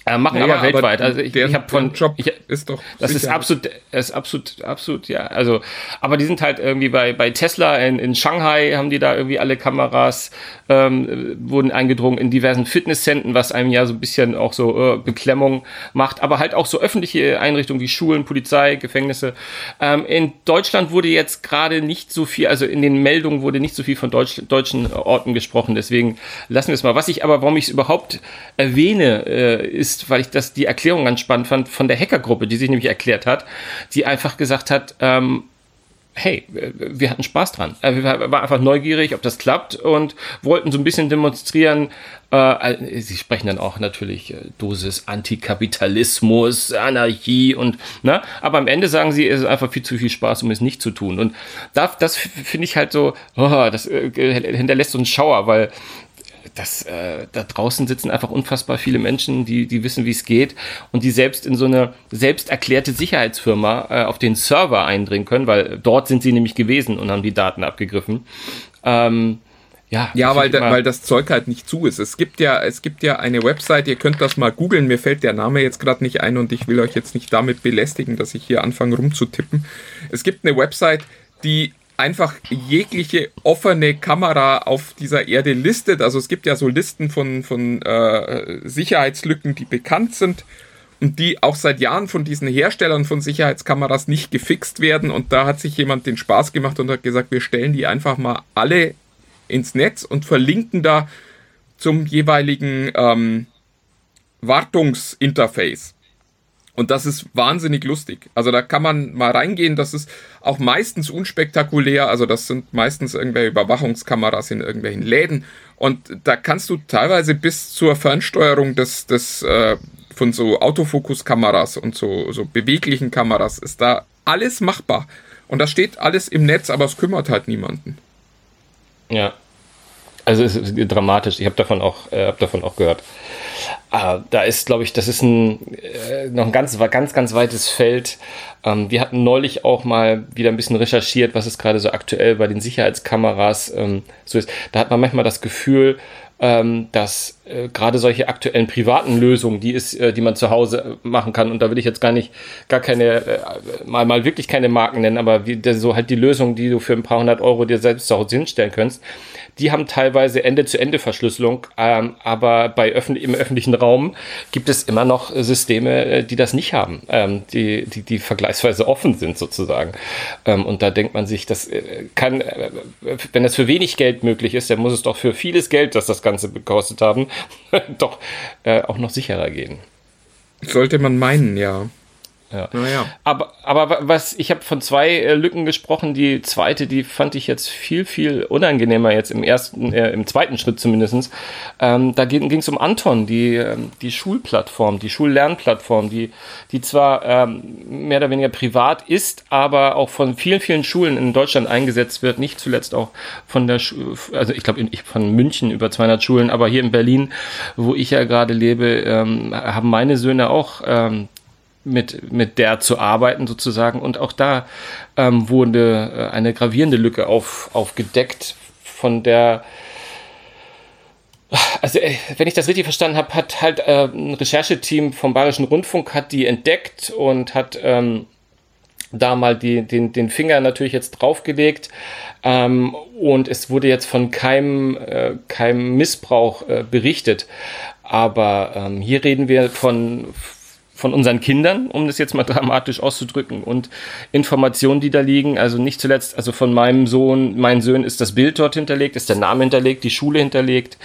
Äh, machen Naja, aber weltweit. also ich, ich habe von Job ich, ist doch das ist Sicherheit. absolut, ist absolut, absolut, ja. Also, aber die sind halt irgendwie bei, bei Tesla in, in Shanghai haben die da irgendwie alle Kameras, ähm, äh, wurden eingedrungen in diversen Fitnesszentren, was einem ja so ein bisschen auch so äh, Beklemmung macht, aber halt auch so öffentliche Einrichtungen wie Schulen, Polizei, Gefängnisse. Ähm, in Deutschland wurde jetzt gerade nicht so viel, also in den Meldungen wurde nicht so viel von Deutsch, deutschen Orten gesprochen, deswegen lassen wir es mal. Was ich aber, warum ich es überhaupt erwähne, äh, ist, weil ich das die Erklärung ganz spannend fand von der Hackergruppe, die sich nämlich erklärt hat, die einfach gesagt hat, ähm, hey, wir- wir hatten Spaß dran. Äh, Wir waren einfach neugierig, ob das klappt und wollten so ein bisschen demonstrieren. Äh, sie sprechen dann auch natürlich äh, Dosis Antikapitalismus, Anarchie und, ne? Aber am Ende sagen sie, es ist einfach viel zu viel Spaß, um es nicht zu tun. Und da, das f- finde ich halt so, oh, das äh, hinterlässt so einen Schauer, weil das, äh, da draußen sitzen einfach unfassbar viele Menschen, die, die wissen, wie es geht und die selbst in so eine selbst erklärte Sicherheitsfirma äh, auf den Server eindringen können, weil dort sind sie nämlich gewesen und haben die Daten abgegriffen. Ähm, ja, Ja, weil, da, weil das Zeug halt nicht zu ist. Es gibt ja, es gibt ja eine Website, ihr könnt das mal googeln, mir fällt der Name jetzt gerade nicht ein und ich will euch jetzt nicht damit belästigen, dass ich hier anfange rumzutippen. Es gibt eine Website, die einfach jegliche offene Kamera auf dieser Erde listet. Also es gibt ja so Listen von, von äh, Sicherheitslücken, die bekannt sind und die auch seit Jahren von diesen Herstellern von Sicherheitskameras nicht gefixt werden. Und da hat sich jemand den Spaß gemacht und hat gesagt, wir stellen die einfach mal alle ins Netz und verlinken da zum jeweiligen ähm, Wartungsinterface. Und das ist wahnsinnig lustig. Also da kann man mal reingehen. Das ist auch meistens unspektakulär. Also das sind meistens irgendwelche Überwachungskameras in irgendwelchen Läden. Und da kannst du teilweise bis zur Fernsteuerung des, des äh, von so Autofokuskameras und so, so beweglichen Kameras ist da alles machbar. Und das steht alles im Netz, aber es kümmert halt niemanden. Ja. Also es ist dramatisch. Ich habe davon auch, äh, hab davon auch gehört. Ah, da ist, glaube ich, das ist ein äh, noch ein ganz, ganz, ganz weites Feld. Ähm, wir hatten neulich auch mal wieder ein bisschen recherchiert, was es gerade so aktuell bei den Sicherheitskameras ähm, so ist. Da hat man manchmal das Gefühl, ähm, dass äh, gerade solche aktuellen privaten Lösungen, die ist, äh, die man zu Hause äh, machen kann, und da will ich jetzt gar nicht, gar keine, äh, mal, mal wirklich keine Marken nennen, aber wie, so halt die Lösung, die du für ein paar hundert Euro dir selbst zu Hause hinstellen kannst, die haben teilweise Ende-zu-Ende-Verschlüsselung, ähm, aber bei öffentlich, im öffentlichen Raum gibt es immer noch äh, Systeme, äh, die das nicht haben, ähm, die, die, die vergleichsweise offen sind sozusagen. Ähm, und da denkt man sich, das äh, kann, wenn das für wenig Geld möglich ist, dann muss es doch für vieles Geld, das das Ganze gekostet haben, doch äh, auch noch sicherer gehen. Sollte man meinen, ja. Ja. Naja. Aber, aber was, ich habe von zwei äh, Lücken gesprochen. Die zweite, die fand ich jetzt viel, viel unangenehmer jetzt im ersten, äh, im zweiten Schritt zumindestens. Ähm, da ging es um Anton, die, ähm, die Schulplattform, die Schullernplattform, die, die zwar ähm, mehr oder weniger privat ist, aber auch von vielen, vielen Schulen in Deutschland eingesetzt wird. Nicht zuletzt auch von der, Schu also ich glaube von München über 200 Schulen, aber hier in Berlin, wo ich ja gerade lebe, ähm, haben meine Söhne auch ähm, mit, mit der zu arbeiten sozusagen. Und auch da ähm, wurde äh, eine gravierende Lücke auf, aufgedeckt, von der Also, äh, wenn ich das richtig verstanden habe, hat halt äh, ein Rechercheteam vom Bayerischen Rundfunk hat die entdeckt und hat ähm, da mal die, den, den Finger natürlich jetzt draufgelegt. Ähm, und es wurde jetzt von keinem, äh, keinem Missbrauch äh, berichtet. Aber ähm, hier reden wir von, von unseren Kindern, um das jetzt mal dramatisch auszudrücken, und Informationen, die da liegen. Also nicht zuletzt, also von meinem Sohn, mein Sohn ist das Bild dort hinterlegt, ist der Name hinterlegt, die Schule hinterlegt,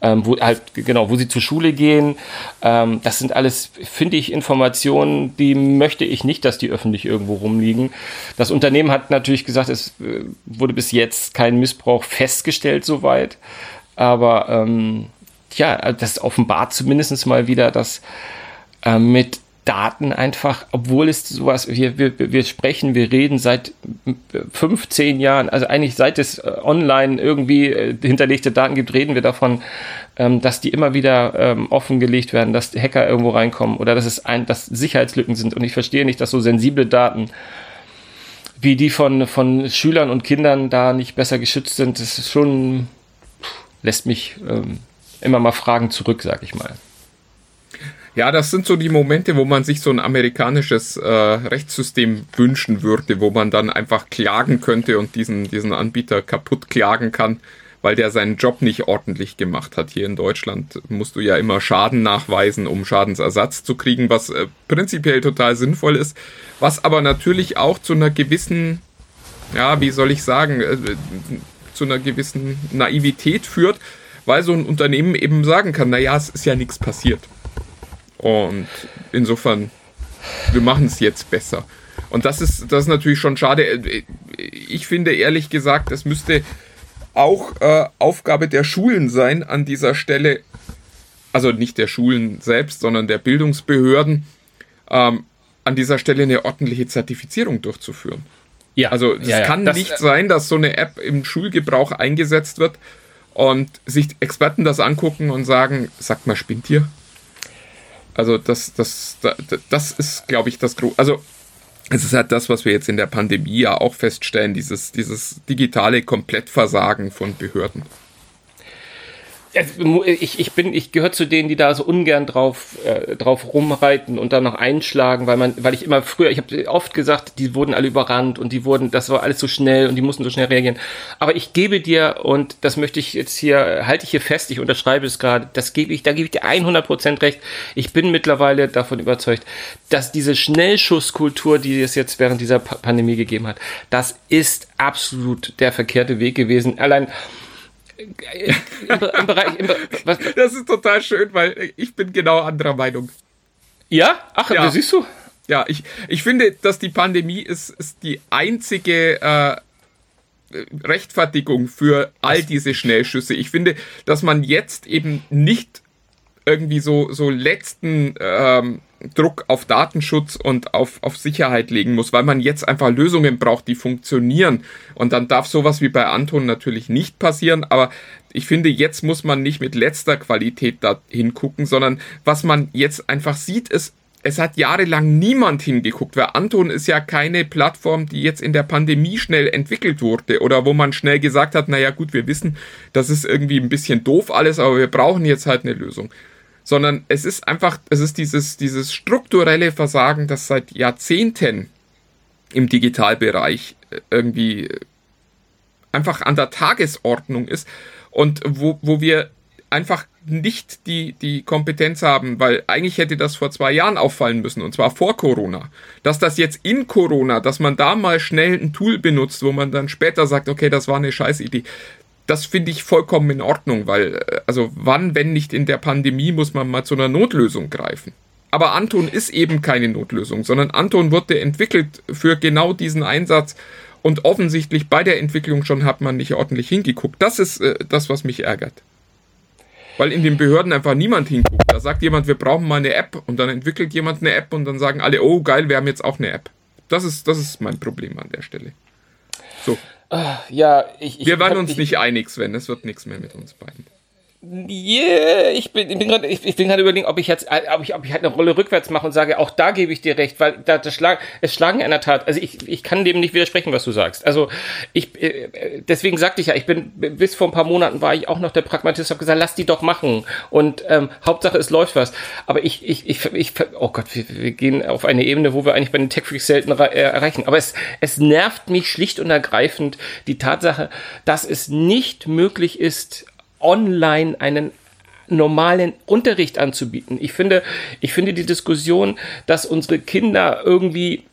ähm, wo halt, genau, wo sie zur Schule gehen. Ähm, das sind alles, finde ich, Informationen, die möchte ich nicht, dass die öffentlich irgendwo rumliegen. Das Unternehmen hat natürlich gesagt, es äh, wurde bis jetzt kein Missbrauch festgestellt soweit. Aber ähm, ja, das offenbart zumindest mal wieder, dass äh, mit Daten einfach, obwohl es sowas, wir, wir, wir sprechen, wir reden seit 15 Jahren, also eigentlich seit es äh, online irgendwie äh, hinterlegte Daten gibt, reden wir davon, ähm, dass die immer wieder ähm, offengelegt werden, dass Hacker irgendwo reinkommen oder dass es ein, dass Sicherheitslücken sind. Und ich verstehe nicht, dass so sensible Daten wie die von, von Schülern und Kindern da nicht besser geschützt sind. Das ist schon, lässt mich ähm, immer mal Fragen zurück, sag ich mal. Ja, das sind so die Momente, wo man sich so ein amerikanisches äh, Rechtssystem wünschen würde, wo man dann einfach klagen könnte und diesen, diesen Anbieter kaputt klagen kann, weil der seinen Job nicht ordentlich gemacht hat. Hier in Deutschland musst du ja immer Schaden nachweisen, um Schadensersatz zu kriegen, was äh, prinzipiell total sinnvoll ist, was aber natürlich auch zu einer gewissen, ja, wie soll ich sagen, äh, zu einer gewissen Naivität führt, weil so ein Unternehmen eben sagen kann, naja, es ist ja nichts passiert. Und insofern, wir machen es jetzt besser. Und das ist, das ist natürlich schon schade. Ich finde ehrlich gesagt, es müsste auch äh, Aufgabe der Schulen sein, an dieser Stelle, also nicht der Schulen selbst, sondern der Bildungsbehörden, ähm, an dieser Stelle eine ordentliche Zertifizierung durchzuführen. Ja, also es ja, ja. kann das, nicht sein, dass so eine App im Schulgebrauch eingesetzt wird und sich Experten das angucken und sagen, sagt mal, spinnt ihr? Also das, das, das, das ist, glaube ich, das große. Also es ist halt das, was wir jetzt in der Pandemie ja auch feststellen, dieses, dieses digitale Komplettversagen von Behörden ich, ich bin, ich gehöre zu denen, die da so ungern drauf, äh, drauf rumreiten und dann noch einschlagen, weil man, weil ich immer früher, ich habe oft gesagt, die wurden alle überrannt und die wurden, das war alles so schnell und die mussten so schnell reagieren. Aber ich gebe dir, und das möchte ich jetzt hier, halte ich hier fest, ich unterschreibe es gerade, das gebe ich, da gebe ich dir 100% recht. Ich bin mittlerweile davon überzeugt, dass diese Schnellschusskultur, die es jetzt während dieser Pandemie gegeben hat, das ist absolut der verkehrte Weg gewesen. Allein, im, Bereich. Im, was, das ist total schön, weil ich bin genau anderer Meinung. Ja? Ach, ja. siehst du? Ja, ich, ich finde, dass die Pandemie ist, ist die einzige äh, Rechtfertigung für all diese Schnellschüsse. Ich finde, dass man jetzt eben nicht irgendwie so, so letzten ähm, Druck auf Datenschutz und auf, auf Sicherheit legen muss, weil man jetzt einfach Lösungen braucht, die funktionieren. Und dann darf sowas wie bei Anton natürlich nicht passieren, aber ich finde, jetzt muss man nicht mit letzter Qualität da hingucken, sondern was man jetzt einfach sieht, ist, es hat jahrelang niemand hingeguckt, weil Anton ist ja keine Plattform, die jetzt in der Pandemie schnell entwickelt wurde oder wo man schnell gesagt hat, naja gut, wir wissen, das ist irgendwie ein bisschen doof alles, aber wir brauchen jetzt halt eine Lösung sondern es ist einfach, es ist dieses, dieses strukturelle Versagen, das seit Jahrzehnten im Digitalbereich äh, irgendwie äh, einfach an der Tagesordnung ist und wo, wo wir einfach nicht die, die Kompetenz haben, weil eigentlich hätte das vor zwei Jahren auffallen müssen, und zwar vor Corona. Dass das jetzt in Corona, dass man da mal schnell ein Tool benutzt, wo man dann später sagt, okay, das war eine Scheißidee, das finde ich vollkommen in Ordnung, weil, äh, also wann, wenn nicht in der Pandemie, muss man mal zu einer Notlösung greifen. Aber Anton ist eben keine Notlösung, sondern Anton wurde entwickelt für genau diesen Einsatz und offensichtlich bei der Entwicklung schon hat man nicht ordentlich hingeguckt. Das ist äh, das, was mich ärgert. Weil in den Behörden einfach niemand hinguckt. Da sagt jemand, wir brauchen mal eine App und dann entwickelt jemand eine App und dann sagen alle, oh geil, wir haben jetzt auch eine App. Das ist, das ist mein Problem an der Stelle. So. Ah, ja, ich, ich Wir waren uns ich, nicht einig, Sven. Es wird nichts mehr mit uns beiden. Yeah, ich bin, ich bin gerade, ich, ich bin gerade überlegen, ob ich jetzt, äh, ob ich, ob ich halt eine Rolle rückwärts mache und sage, auch da gebe ich dir recht, weil da, das Schlag, es schlagen in der Tat, also ich, ich kann dem nicht widersprechen, was du sagst. Also ich, äh, deswegen sagte ich ja, ich bin, bis vor ein paar Monaten war ich auch noch der Pragmatist, habe gesagt, lass die doch machen und ähm, Hauptsache es läuft was. Aber ich, ich, ich, ich oh Gott, wir, wir gehen auf eine Ebene, wo wir eigentlich bei den Tech Freaks selten äh, erreichen. Aber es, es nervt mich schlicht und ergreifend die Tatsache, dass es nicht möglich ist, online einen normalen Unterricht anzubieten. Ich finde, ich finde die Diskussion, dass unsere Kinder irgendwie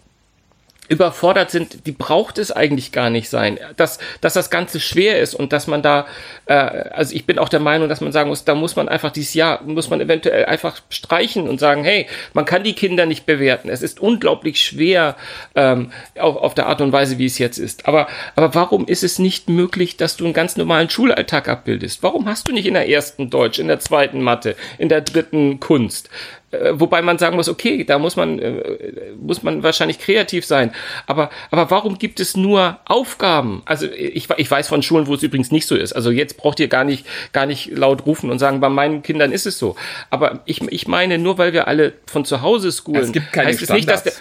überfordert sind, die braucht es eigentlich gar nicht sein. Dass, dass das Ganze schwer ist und dass man da, äh, also ich bin auch der Meinung, dass man sagen muss, da muss man einfach dieses Jahr, muss man eventuell einfach streichen und sagen, hey, man kann die Kinder nicht bewerten. Es ist unglaublich schwer ähm, auf, auf der Art und Weise, wie es jetzt ist. Aber, aber warum ist es nicht möglich, dass du einen ganz normalen Schulalltag abbildest? Warum hast du nicht in der ersten Deutsch, in der zweiten Mathe, in der dritten Kunst? Äh, wobei man sagen muss, okay, da muss man, äh, muss man wahrscheinlich kreativ sein. Aber, aber warum gibt es nur Aufgaben? Also ich, ich weiß von Schulen, wo es übrigens nicht so ist. Also jetzt braucht ihr gar nicht, gar nicht laut rufen und sagen, bei meinen Kindern ist es so. Aber ich, ich meine, nur weil wir alle von zu Hause schoolen, es gibt keine heißt es nicht, dass der,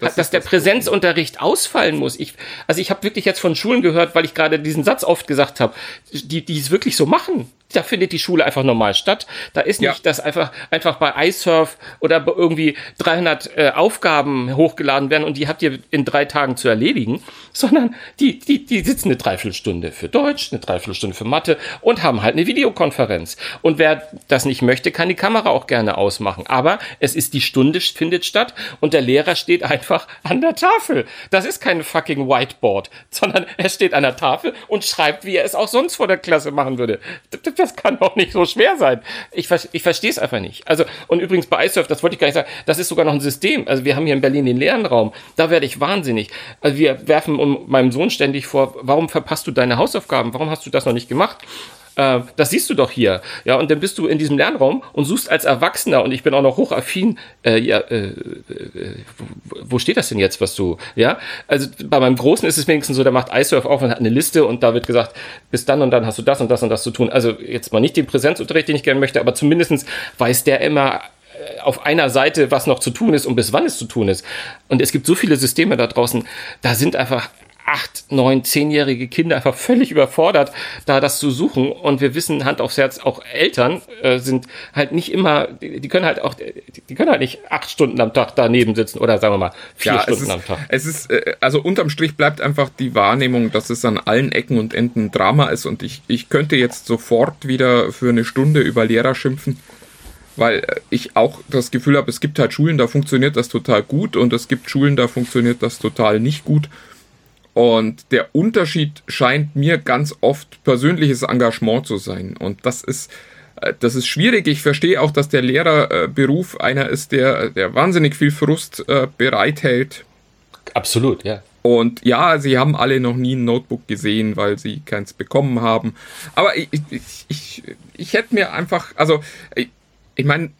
das dass der Präsenzunterricht ausfallen muss. Ich, also ich habe wirklich jetzt von Schulen gehört, weil ich gerade diesen Satz oft gesagt habe, die, die es wirklich so machen da findet die Schule einfach normal statt. Da ist nicht, ja. dass einfach, einfach bei iSurf oder irgendwie 300 äh, Aufgaben hochgeladen werden und die habt ihr in drei Tagen zu erledigen, sondern die, die, die sitzen eine Dreiviertelstunde für Deutsch, eine Dreiviertelstunde für Mathe und haben halt eine Videokonferenz. Und wer das nicht möchte, kann die Kamera auch gerne ausmachen. Aber es ist die Stunde findet statt und der Lehrer steht einfach an der Tafel. Das ist kein fucking Whiteboard, sondern er steht an der Tafel und schreibt, wie er es auch sonst vor der Klasse machen würde das kann doch nicht so schwer sein. Ich, ich verstehe es einfach nicht. Also, und übrigens bei iSurf, das wollte ich gar nicht sagen, das ist sogar noch ein System. Also wir haben hier in Berlin den leeren Raum. Da werde ich wahnsinnig. Also wir werfen meinem Sohn ständig vor, warum verpasst du deine Hausaufgaben? Warum hast du das noch nicht gemacht? Äh, das siehst du doch hier. Ja, und dann bist du in diesem Lernraum und suchst als Erwachsener, und ich bin auch noch hochaffin, äh, ja, äh, äh, wo steht das denn jetzt, was du, ja? Also bei meinem Großen ist es wenigstens so, der macht iSurf auf und hat eine Liste und da wird gesagt, bis dann und dann hast du das und das und das zu tun. Also jetzt mal nicht den Präsenzunterricht, den ich gerne möchte, aber zumindestens weiß der immer, äh, auf einer Seite, was noch zu tun ist und bis wann es zu tun ist. Und es gibt so viele Systeme da draußen, da sind einfach acht, neun, zehnjährige Kinder einfach völlig überfordert, da das zu suchen. Und wir wissen, Hand aufs Herz, auch Eltern äh, sind halt nicht immer, die, die, können halt auch, die können halt nicht acht Stunden am Tag daneben sitzen oder sagen wir mal vier ja, Stunden ist, am Tag. Es ist, äh, also unterm Strich bleibt einfach die Wahrnehmung, dass es an allen Ecken und Enden Drama ist. Und ich, ich könnte jetzt sofort wieder für eine Stunde über Lehrer schimpfen weil ich auch das Gefühl habe, es gibt halt Schulen, da funktioniert das total gut und es gibt Schulen, da funktioniert das total nicht gut. Und der Unterschied scheint mir ganz oft persönliches Engagement zu sein. Und das ist, äh, das ist schwierig. Ich verstehe auch, dass der Lehrerberuf einer ist, der, der wahnsinnig viel Frust äh, bereithält. Absolut, ja. Und ja, sie haben alle noch nie ein Notebook gesehen, weil sie keins bekommen haben. Aber ich, ich, ich, ich hätte mir einfach, also ich, ich meine,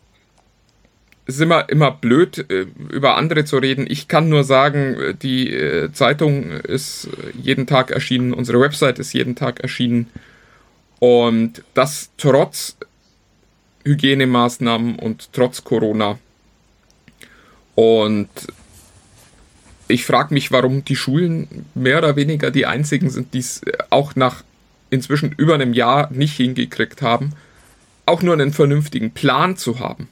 es ist immer, immer blöd, äh, über andere zu reden. Ich kann nur sagen, äh, die äh, Zeitung ist jeden Tag erschienen, unsere Website ist jeden Tag erschienen. Und das trotz Hygienemaßnahmen und trotz Corona. Und ich frage mich, warum die Schulen mehr oder weniger die einzigen sind, die es auch nach inzwischen über einem Jahr nicht hingekriegt haben, auch nur einen vernünftigen Plan zu haben.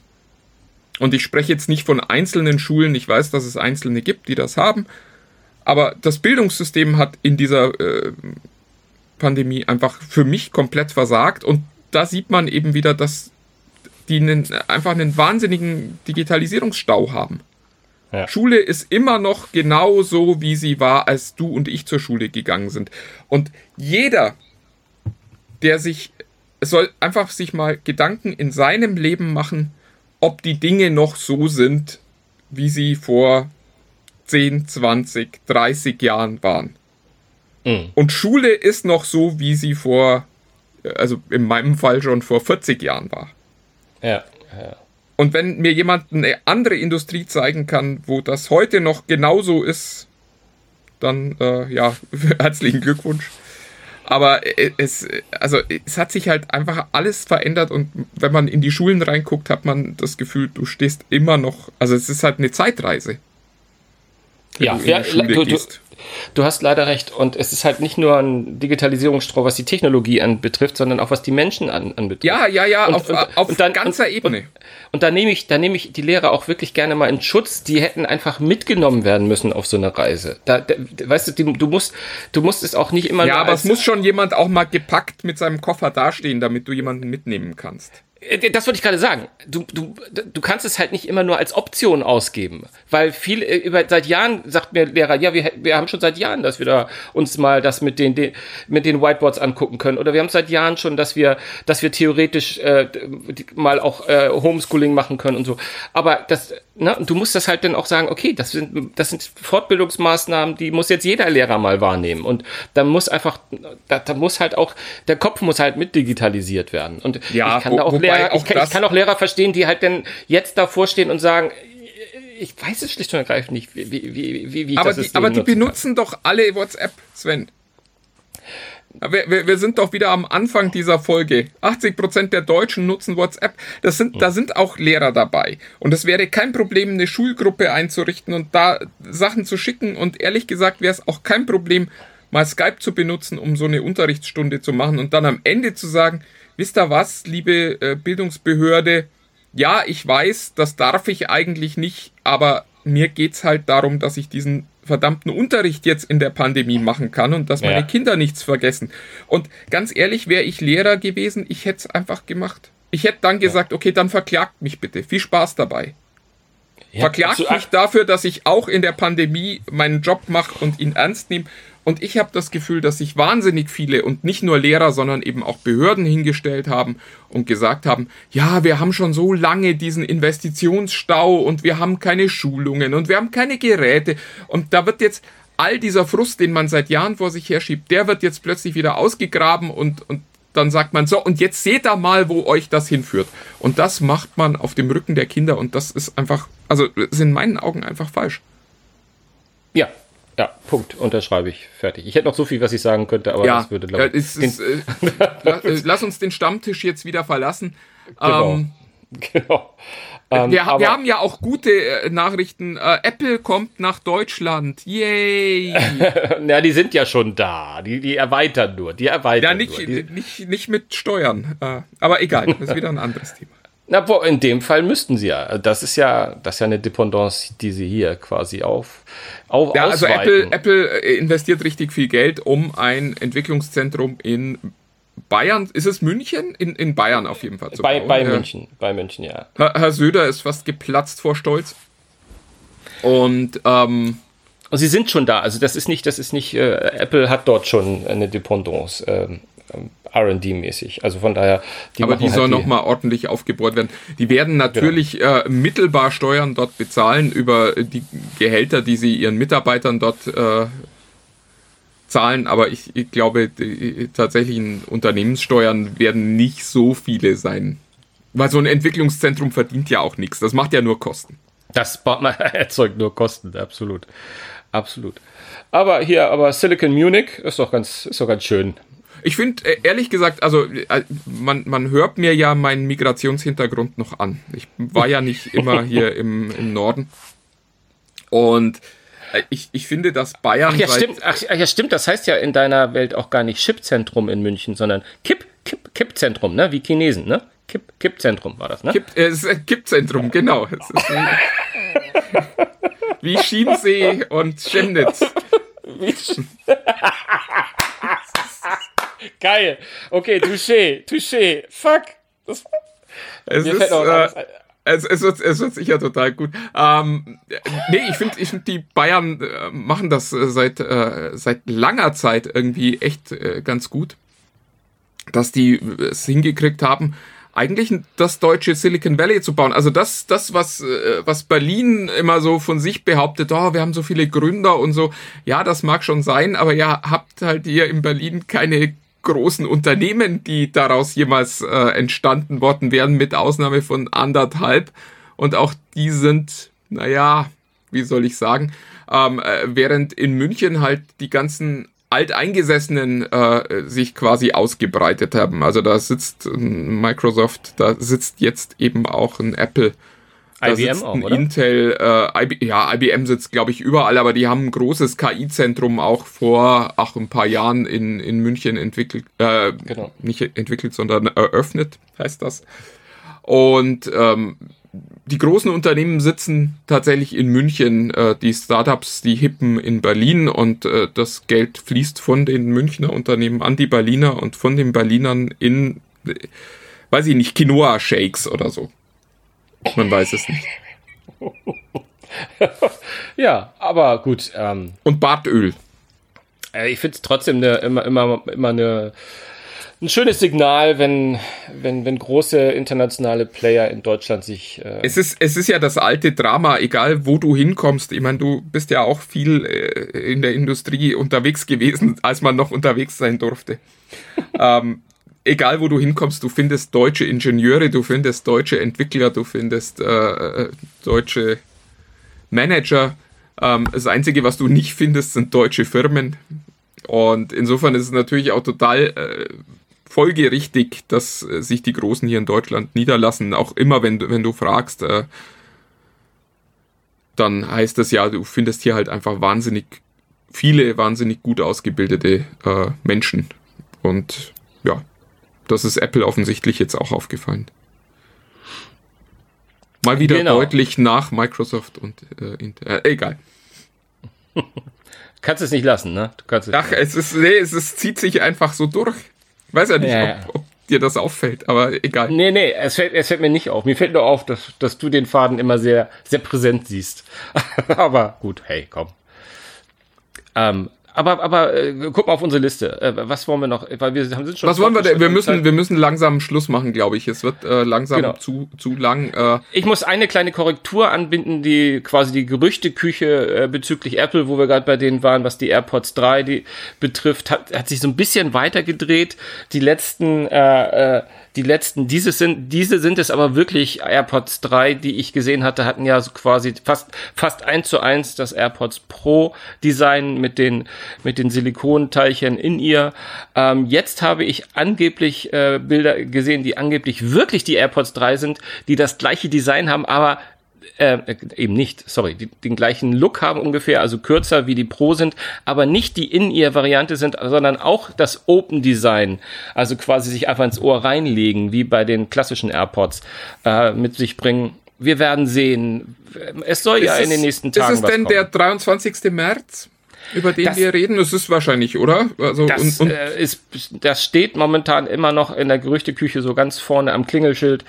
Und ich spreche jetzt nicht von einzelnen Schulen, ich weiß, dass es einzelne gibt, die das haben, aber das Bildungssystem hat in dieser äh, Pandemie einfach für mich komplett versagt und da sieht man eben wieder, dass die einen, einfach einen wahnsinnigen Digitalisierungsstau haben. Ja. Schule ist immer noch genau so, wie sie war, als du und ich zur Schule gegangen sind. Und jeder, der sich, soll einfach sich mal Gedanken in seinem Leben machen, ob die Dinge noch so sind, wie sie vor 10, 20, 30 Jahren waren. Mhm. Und Schule ist noch so, wie sie vor, also in meinem Fall schon vor 40 Jahren war. Ja, ja. Und wenn mir jemand eine andere Industrie zeigen kann, wo das heute noch genauso ist, dann äh, ja, herzlichen Glückwunsch. Aber es, also es hat sich halt einfach alles verändert und wenn man in die Schulen reinguckt, hat man das Gefühl, du stehst immer noch, also es ist halt eine Zeitreise. Ja, ja du, du, Du hast leider recht. Und es ist halt nicht nur ein Digitalisierungsstrom, was die Technologie anbetrifft, sondern auch was die Menschen an, anbetrifft. Ja, ja, ja, und, auf, und, auf und dann, ganzer Ebene. Und, da nehme ich, da nehme ich die Lehrer auch wirklich gerne mal in Schutz. Die hätten einfach mitgenommen werden müssen auf so eine Reise. Da, da weißt du, die, du musst, du musst es auch nicht immer. Ja, aber es muss schon jemand auch mal gepackt mit seinem Koffer dastehen, damit du jemanden mitnehmen kannst. Äh, das wollte ich gerade sagen. Du, du, du kannst es halt nicht immer nur als Option ausgeben, weil viel äh, über seit Jahren sagt mir Lehrer, ja, wir, wir haben schon seit Jahren, dass wir da uns mal das mit den, den mit den Whiteboards angucken können oder wir haben seit Jahren schon, dass wir dass wir theoretisch äh, mal auch äh, Homeschooling machen können und so. Aber das ne, du musst das halt dann auch sagen, okay, das sind das sind Fortbildungsmaßnahmen, die muss jetzt jeder Lehrer mal wahrnehmen und da muss einfach da, da muss halt auch der Kopf muss halt mit digitalisiert werden und ja, ich kann da auch Lehrer Lehrer, ich, kann, ich kann auch Lehrer verstehen, die halt dann jetzt davor stehen und sagen, ich weiß es schlicht und ergreifend nicht, wie, wie, wie, wie aber das die, Aber die benutzen kann. doch alle WhatsApp, Sven. Wir, wir, wir, sind doch wieder am Anfang dieser Folge. 80% der Deutschen nutzen WhatsApp. Das sind, Da sind auch Lehrer dabei. Und es wäre kein Problem, eine Schulgruppe einzurichten und da Sachen zu schicken. Und ehrlich gesagt wäre es auch kein Problem, mal Skype zu benutzen, um so eine Unterrichtsstunde zu machen und dann am Ende zu sagen, wisst ihr was, liebe äh, Bildungsbehörde, ja, ich weiß, das darf ich eigentlich nicht, aber mir geht's halt darum, dass ich diesen verdammten Unterricht jetzt in der Pandemie machen kann und dass meine ja. Kinder nichts vergessen. Und ganz ehrlich, wäre ich Lehrer gewesen, ich hätte es einfach gemacht. Ich hätte dann gesagt, okay, dann verklagt mich bitte. Viel Spaß dabei. Ja, verklagt mich dafür, dass ich auch in der Pandemie meinen Job mache und ihn ernst nehme und ich habe das Gefühl, dass sich wahnsinnig viele und nicht nur Lehrer, sondern eben auch Behörden hingestellt haben und gesagt haben, ja, wir haben schon so lange diesen Investitionsstau und wir haben keine Schulungen und wir haben keine Geräte. Und da wird jetzt all dieser Frust, den man seit Jahren vor sich herschiebt, der wird jetzt plötzlich wieder ausgegraben und, und dann sagt man so, und jetzt seht da mal, wo euch das hinführt. Und das macht man auf dem Rücken der Kinder und das ist einfach, also ist in meinen Augen einfach falsch. Ja, ja, Punkt, unterschreibe ich. Fertig. Ich hätte noch so viel, was ich sagen könnte, aber ja, das würde, glaube ich. Ja, ist, äh, lass uns den Stammtisch jetzt wieder verlassen. Genau. Ähm, genau. Ähm, wir, wir, haben ja auch gute äh, Nachrichten. Äh, Apple kommt nach Deutschland. Yay! ja, die sind ja schon da. Die, die erweitern nur. Die erweitern ja, nicht, nur. Die, nicht, nicht mit Steuern. Äh, aber egal, das ist wieder ein anderes Thema. Na, in dem Fall müssten sie ja. Das ist ja, das ist ja eine Dependance, die sie hier quasi auf, auf Ja, also Apple, Apple äh, investiert richtig viel Geld, um ein Entwicklungszentrum in Bayern, ist es München? In, in Bayern auf jeden Fall zu bei, bauen. Bei ja. München, bei München, ja. Herr, Herr, Söder ist fast geplatzt vor Stolz. Und, ähm, und sie sind schon da. Also das ist nicht, das ist nicht, äh, Apple hat dort schon eine Dependance. Ähm, RD-mäßig. Also von daher. Die Aber die halt soll nochmal ordentlich aufgebohrt werden. Die werden natürlich genau. äh, mittelbar Steuern dort bezahlen über die Gehälter, die sie ihren Mitarbeitern dort äh, zahlen. Aber ich, ich glaube, die tatsächlichen Unternehmenssteuern werden nicht so viele sein. Weil so ein Entwicklungszentrum verdient ja auch nichts. Das macht ja nur Kosten. Das erzeugt nur Kosten, absolut. Absolut. Aber hier, aber Silicon Munich ist doch ganz, ist doch ganz schön. Ich finde, äh, ehrlich gesagt, also äh, man, man hört mir ja meinen Migrationshintergrund noch an. Ich war ja nicht immer hier im, im Norden. Und äh, ich, ich finde, dass Bayern. Ach ja, stimmt. Ach, ja, stimmt. Das heißt ja in deiner Welt auch gar nicht Chipzentrum in München, sondern Kipp, Kipp, Kippzentrum, ne? Wie Chinesen, ne? Kipp, Kippzentrum war das, ne? Kipp, äh, Kippzentrum, genau. wie, Chiemsee und Chemnitz. Wie Geil. Okay, touché, touché. Fuck. Das, es ist, äh, es, es, wird, es wird sicher total gut. Ähm, nee, ich finde, ich find, die Bayern äh, machen das äh, seit, äh, seit langer Zeit irgendwie echt äh, ganz gut. Dass die es hingekriegt haben, eigentlich das deutsche Silicon Valley zu bauen. Also das, das was, äh, was Berlin immer so von sich behauptet, oh, wir haben so viele Gründer und so. Ja, das mag schon sein, aber ja, habt halt ihr in Berlin keine großen Unternehmen, die daraus jemals äh, entstanden worden wären, mit Ausnahme von anderthalb. Und auch die sind, naja, wie soll ich sagen, ähm, äh, während in München halt die ganzen Alteingesessenen äh, sich quasi ausgebreitet haben. Also da sitzt Microsoft, da sitzt jetzt eben auch ein Apple. Da IBM auch, oder? Intel, äh, IB, ja, IBM sitzt, glaube ich, überall, aber die haben ein großes KI-Zentrum auch vor ach, ein paar Jahren in, in München entwickelt, äh, Genau. nicht entwickelt, sondern eröffnet, heißt das. Und ähm, die großen Unternehmen sitzen tatsächlich in München, äh, die Startups, die Hippen in Berlin und äh, das Geld fließt von den Münchner Unternehmen an die Berliner und von den Berlinern in, äh, weiß ich nicht, Quinoa-Shakes oder so. Man weiß es nicht. Ja, aber gut. Ähm, Und Bartöl. äh, ich finde es trotzdem eine, immer, immer, immer eine, ein schönes Signal, wenn, wenn, wenn große internationale Player in Deutschland sich. Äh, Es ist, es ist ja das alte Drama, egal wo du hinkommst. Ich meine, du bist ja auch viel äh, in der Industrie unterwegs gewesen, als man noch unterwegs sein durfte. ähm, egal wo du hinkommst, du findest deutsche Ingenieure, du findest deutsche Entwickler, du findest äh, deutsche Manager. Ähm, das Einzige, was du nicht findest, sind deutsche Firmen. Und insofern ist es natürlich auch total äh, folgerichtig, dass äh, sich die Großen hier in Deutschland niederlassen. Auch immer, wenn, du- wenn du fragst, äh, dann heißt das ja, du findest hier halt einfach wahnsinnig viele, wahnsinnig gut ausgebildete äh, Menschen. Und ja, das ist Apple offensichtlich jetzt auch aufgefallen. Mal wieder Genau. deutlich nach Microsoft und äh, Intel. Äh, egal. kannst es nicht lassen, ne? Du kannst es Ach, es ist, nee, es ist, zieht sich einfach so durch. Ich weiß ja nicht, ja. Ob, ob dir das auffällt, aber egal. Nee, nee, es fällt, es fällt mir nicht auf. Mir fällt nur auf, dass, dass du den Faden immer sehr, sehr präsent siehst. aber gut, hey, komm. Ähm, aber, aber äh, guck mal auf unsere Liste. Äh, was wollen wir noch? Weil wir haben- sind schon. Was wollen wir denn? Wir müssen, wir müssen langsam Schluss machen, glaube ich. Es wird äh, langsam Genau. zu, zu lang. Äh, Ich muss eine kleine Korrektur anbinden, die quasi die Gerüchteküche äh, bezüglich Apple, wo wir gerade bei denen waren, was die AirPods 3 die betrifft, hat, hat sich so ein bisschen weitergedreht. Die letzten, äh, äh, die letzten, diese sind, diese sind es aber wirklich AirPods 3, die ich gesehen hatte, hatten ja so quasi fast, fast eins zu eins das AirPods Pro Design mit den, mit den Silikonteilchen in ihr. Ähm, jetzt habe ich angeblich äh, Bilder gesehen, die angeblich wirklich die AirPods 3 sind, die das gleiche Design haben, aber äh, eben nicht, sorry, die, den gleichen Look haben ungefähr, also kürzer wie die Pro sind, aber nicht die In-Ear-Variante sind, sondern auch das Open Design, also quasi sich einfach ins Ohr reinlegen, wie bei den klassischen AirPods, äh, mit sich bringen. Wir werden sehen. Es soll ja ist in den es- nächsten Tagen Ist es denn kommen. der 23. März, über den Das- wir reden? Das ist wahrscheinlich, oder? Also, Das, und, und, äh, ist, das steht momentan immer noch in der Gerüchteküche so ganz vorne am Klingelschild.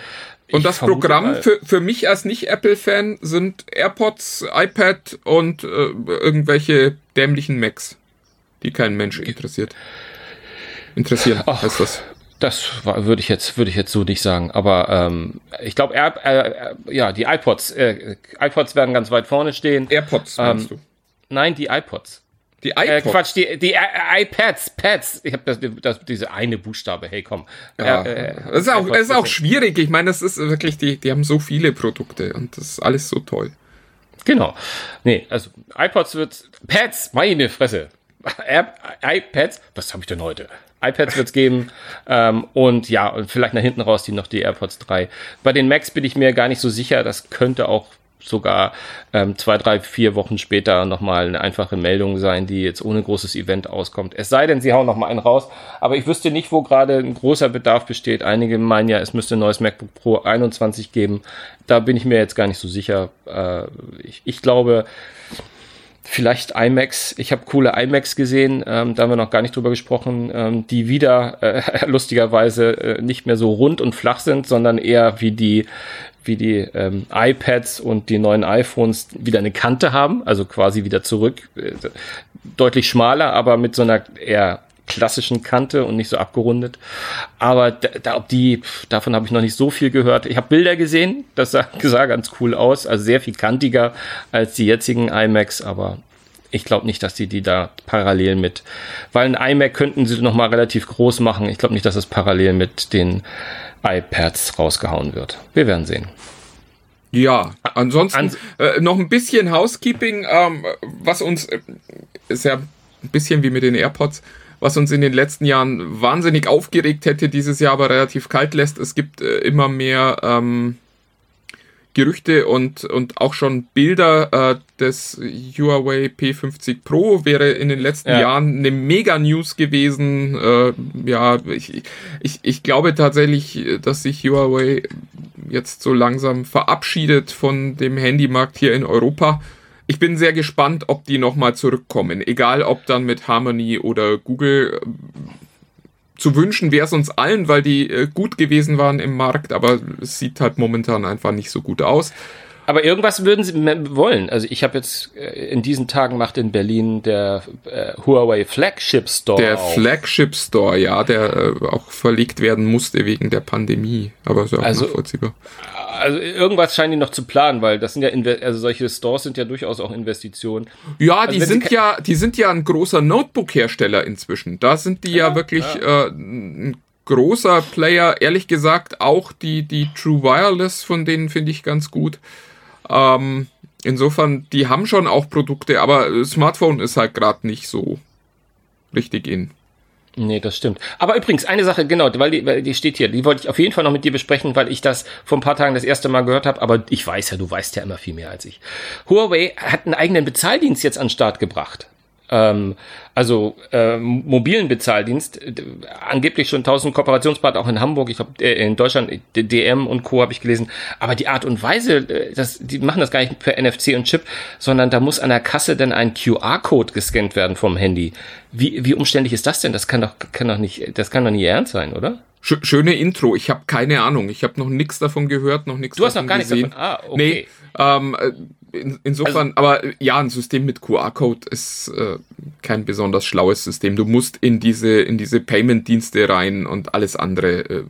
Und Ich das Programm für, für mich als Nicht-Apple-Fan sind AirPods, iPad und äh, irgendwelche dämlichen Macs, die kein Mensch interessiert. Interessieren heißt das. Das war- würde ich jetzt würde ich jetzt so nicht sagen, aber ähm, ich glaube, äh, äh, ja, die iPods, äh, iPods werden ganz weit vorne stehen. AirPods, meinst Ähm, du? Nein, die iPods. Die Äh, iPods. Quatsch, die, die I iPads, Pads. Ich habe das, das, diese eine Buchstabe. Hey, komm. Ja, Äh, äh, das ist auch, iPods, ist auch schwierig. Ich meine, das ist wirklich, die, die haben so viele Produkte und das ist alles so toll. Genau. Nee, also iPods wird Pads, meine Fresse. IPads, was habe ich denn heute? iPads wird's geben ähm, und ja, und vielleicht nach hinten raus die noch die AirPods 3. Bei den Macs bin ich mir gar nicht so sicher, das könnte auch sogar ähm, zwei, drei, vier Wochen später nochmal eine einfache Meldung sein, die jetzt ohne großes Event auskommt. Es sei denn, sie hauen nochmal einen raus, aber ich wüsste nicht, wo gerade ein großer Bedarf besteht. Einige meinen ja, es müsste ein neues MacBook Pro 21 geben. Da bin ich mir jetzt gar nicht so sicher. Äh, ich, ich glaube, vielleicht iMacs. Ich habe coole iMacs gesehen, ähm, da haben wir noch gar nicht drüber gesprochen, ähm, die wieder äh, lustigerweise äh, nicht mehr so rund und flach sind, sondern eher wie die wie die ähm, iPads und die neuen iPhones wieder eine Kante haben, also quasi wieder zurück, äh, deutlich schmaler, aber mit so einer eher klassischen Kante und nicht so abgerundet. Aber da, da, ob die, davon habe ich noch nicht so viel gehört. Ich habe Bilder gesehen, das sah, sah ganz cool aus, also sehr viel kantiger als die jetzigen iMacs, aber ich glaube nicht, dass die die da parallel mit, weil ein iMac könnten sie noch mal relativ groß machen. Ich glaube nicht, dass es parallel mit den iPads rausgehauen wird. Wir werden sehen. Ja, ansonsten Ans- äh, noch ein bisschen Housekeeping, ähm, was uns äh, ist ja ein bisschen wie mit den AirPods, was uns in den letzten Jahren wahnsinnig aufgeregt hätte, dieses Jahr aber relativ kalt lässt. Es gibt äh, immer mehr ähm, Gerüchte und, und auch schon Bilder äh, des Huawei P50 Pro wäre in den letzten ja. Jahren eine Mega-News gewesen. Äh, ja, ich, ich, ich glaube tatsächlich, dass sich Huawei jetzt so langsam verabschiedet von dem Handymarkt hier in Europa. Ich bin sehr gespannt, ob die nochmal zurückkommen. Egal ob dann mit Harmony oder Google zu wünschen wäre es uns allen, weil die äh, gut gewesen waren im Markt, aber es sieht halt momentan einfach nicht so gut aus. Aber irgendwas würden sie wollen. Also ich habe jetzt äh, in diesen Tagen macht in Berlin der äh, Huawei Flagship Store. Der auf. Flagship Store, ja, der äh, auch verlegt werden musste wegen der Pandemie. Aber ist ja auch also, nachvollziehbar also irgendwas scheinen die noch zu planen, weil das sind ja, Inve also solche Stores sind ja durchaus auch Investitionen. Ja, also die sind ja, die sind ja ein großer Notebook-Hersteller inzwischen. Da sind die ja, ja wirklich ja. Äh, ein großer Player. Ehrlich gesagt, auch die, die True Wireless von denen finde ich ganz gut. Ähm, insofern, die haben schon auch Produkte, aber Smartphone ist halt gerade nicht so richtig in. Nee, das stimmt. Aber übrigens, eine Sache, genau, weil die, weil die steht hier, die wollte ich auf jeden Fall noch mit dir besprechen, weil ich das vor ein paar Tagen das erste Mal gehört habe, aber ich weiß ja, du weißt ja immer viel mehr als ich. Huawei hat einen eigenen Bezahldienst jetzt an den Start gebracht ähm, also äh, mobilen Bezahldienst, äh, angeblich schon 1000 Kooperationspartner auch in Hamburg, ich glaube äh, in Deutschland, DM und Co. habe ich gelesen, aber die Art und Weise, äh, das, die machen das gar nicht per NFC und Chip, sondern da muss an der Kasse dann ein QR-Code gescannt werden vom Handy. Wie, wie umständlich ist das denn? Das kann doch, kann doch nicht, das kann doch nie ernst sein, oder? Schöne Intro. Ich habe keine Ahnung. Ich habe noch nichts davon gehört, noch nichts davon Du hast noch gar gesehen. nichts davon. Ah, okay. Nee, ähm, in, insofern, also, aber ja, ein System mit QR-Code ist äh, kein besonders schlaues System. Du musst in diese, in diese Payment-Dienste rein und alles andere äh,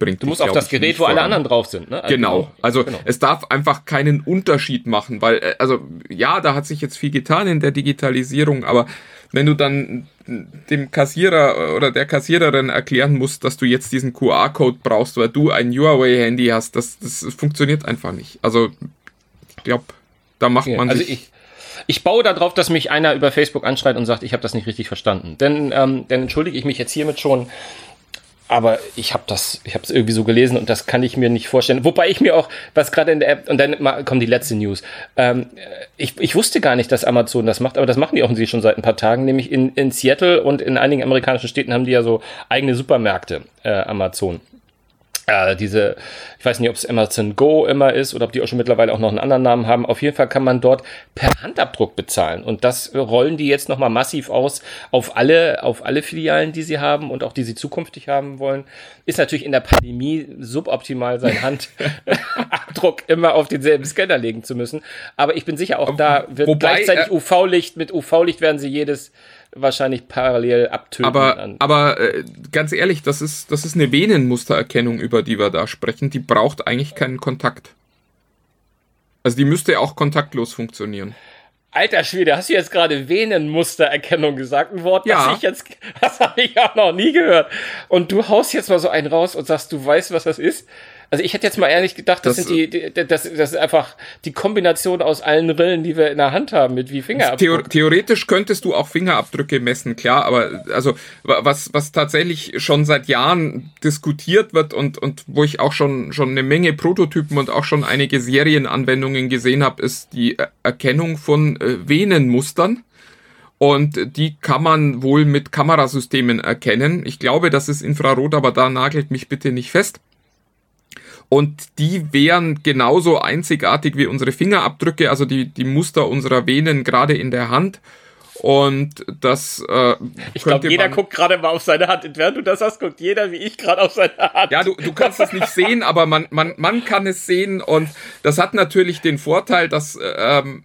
bringt Du musst auf das Gerät, wo alle anderen drauf sind. Ne? Also genau. Also genau. es darf einfach keinen Unterschied machen, weil, äh, also ja, da hat sich jetzt viel getan in der Digitalisierung, aber wenn du dann dem Kassierer oder der Kassiererin erklären musst, dass du jetzt diesen QR-Code brauchst, weil du ein Huawei-Handy hast, das, das funktioniert einfach nicht. Also ich glaube, da macht man also sich. Ich, ich baue darauf, dass mich einer über Facebook anschreit und sagt, ich habe das nicht richtig verstanden. Denn ähm, dann entschuldige ich mich jetzt hiermit schon. Aber ich habe das, ich habe es irgendwie so gelesen und das kann ich mir nicht vorstellen. Wobei ich mir auch, was gerade in der App, und dann kommt die letzte News. Ähm, ich, ich wusste gar nicht, dass Amazon das macht, aber das machen die offensichtlich schon seit ein paar Tagen. Nämlich in, in Seattle und in einigen amerikanischen Städten haben die ja so eigene Supermärkte, äh, Amazon äh, diese, ich weiß nicht, ob es Amazon Go immer ist oder ob die auch schon mittlerweile auch noch einen anderen Namen haben. Auf jeden Fall kann man dort per Handabdruck bezahlen. Und das rollen die jetzt nochmal massiv aus auf alle, auf alle Filialen, die sie haben und auch die sie zukünftig haben wollen. Ist natürlich in der Pandemie suboptimal, seinen Handabdruck immer auf denselben Scanner legen zu müssen. Aber ich bin sicher, auch da wird Wobei, gleichzeitig äh, UV-Licht, mit UV-Licht werden sie jedes wahrscheinlich parallel abtöten. Aber, aber äh, ganz ehrlich, das ist, das ist eine Venenmustererkennung, über die wir da sprechen. Die braucht eigentlich keinen Kontakt. Also die müsste auch kontaktlos funktionieren. Alter Schwede, hast du jetzt gerade Venenmustererkennung gesagt? Ein Wort, ja. das ich jetzt, das habe ich auch noch nie gehört. Und du haust jetzt mal so einen raus und sagst, du weißt, was das ist? Also ich hätte jetzt mal ehrlich gedacht, das, das sind die, die, das, das ist einfach die Kombination aus allen Rillen, die wir in der Hand haben, mit wie Fingerabdrücke. theoretisch könntest du auch Fingerabdrücke messen, klar, aber also was, was tatsächlich schon seit Jahren diskutiert wird und, und wo ich auch schon, schon eine Menge Prototypen und auch schon einige Serienanwendungen gesehen habe, ist die Erkennung von äh, Venenmustern. Und die kann man wohl mit Kamerasystemen erkennen. Ich glaube, das ist Infrarot, aber da nagelt mich bitte nicht fest. Und die wären genauso einzigartig wie unsere Fingerabdrücke, also die, die Muster unserer Venen gerade in der Hand. Und das. Äh, ich glaube, jeder guckt gerade mal auf seine Hand. Während du das hast, guckt jeder wie ich gerade auf seine Hand. Ja, du, du kannst es nicht sehen, aber man, man, man kann es sehen. Und das hat natürlich den Vorteil, dass ähm,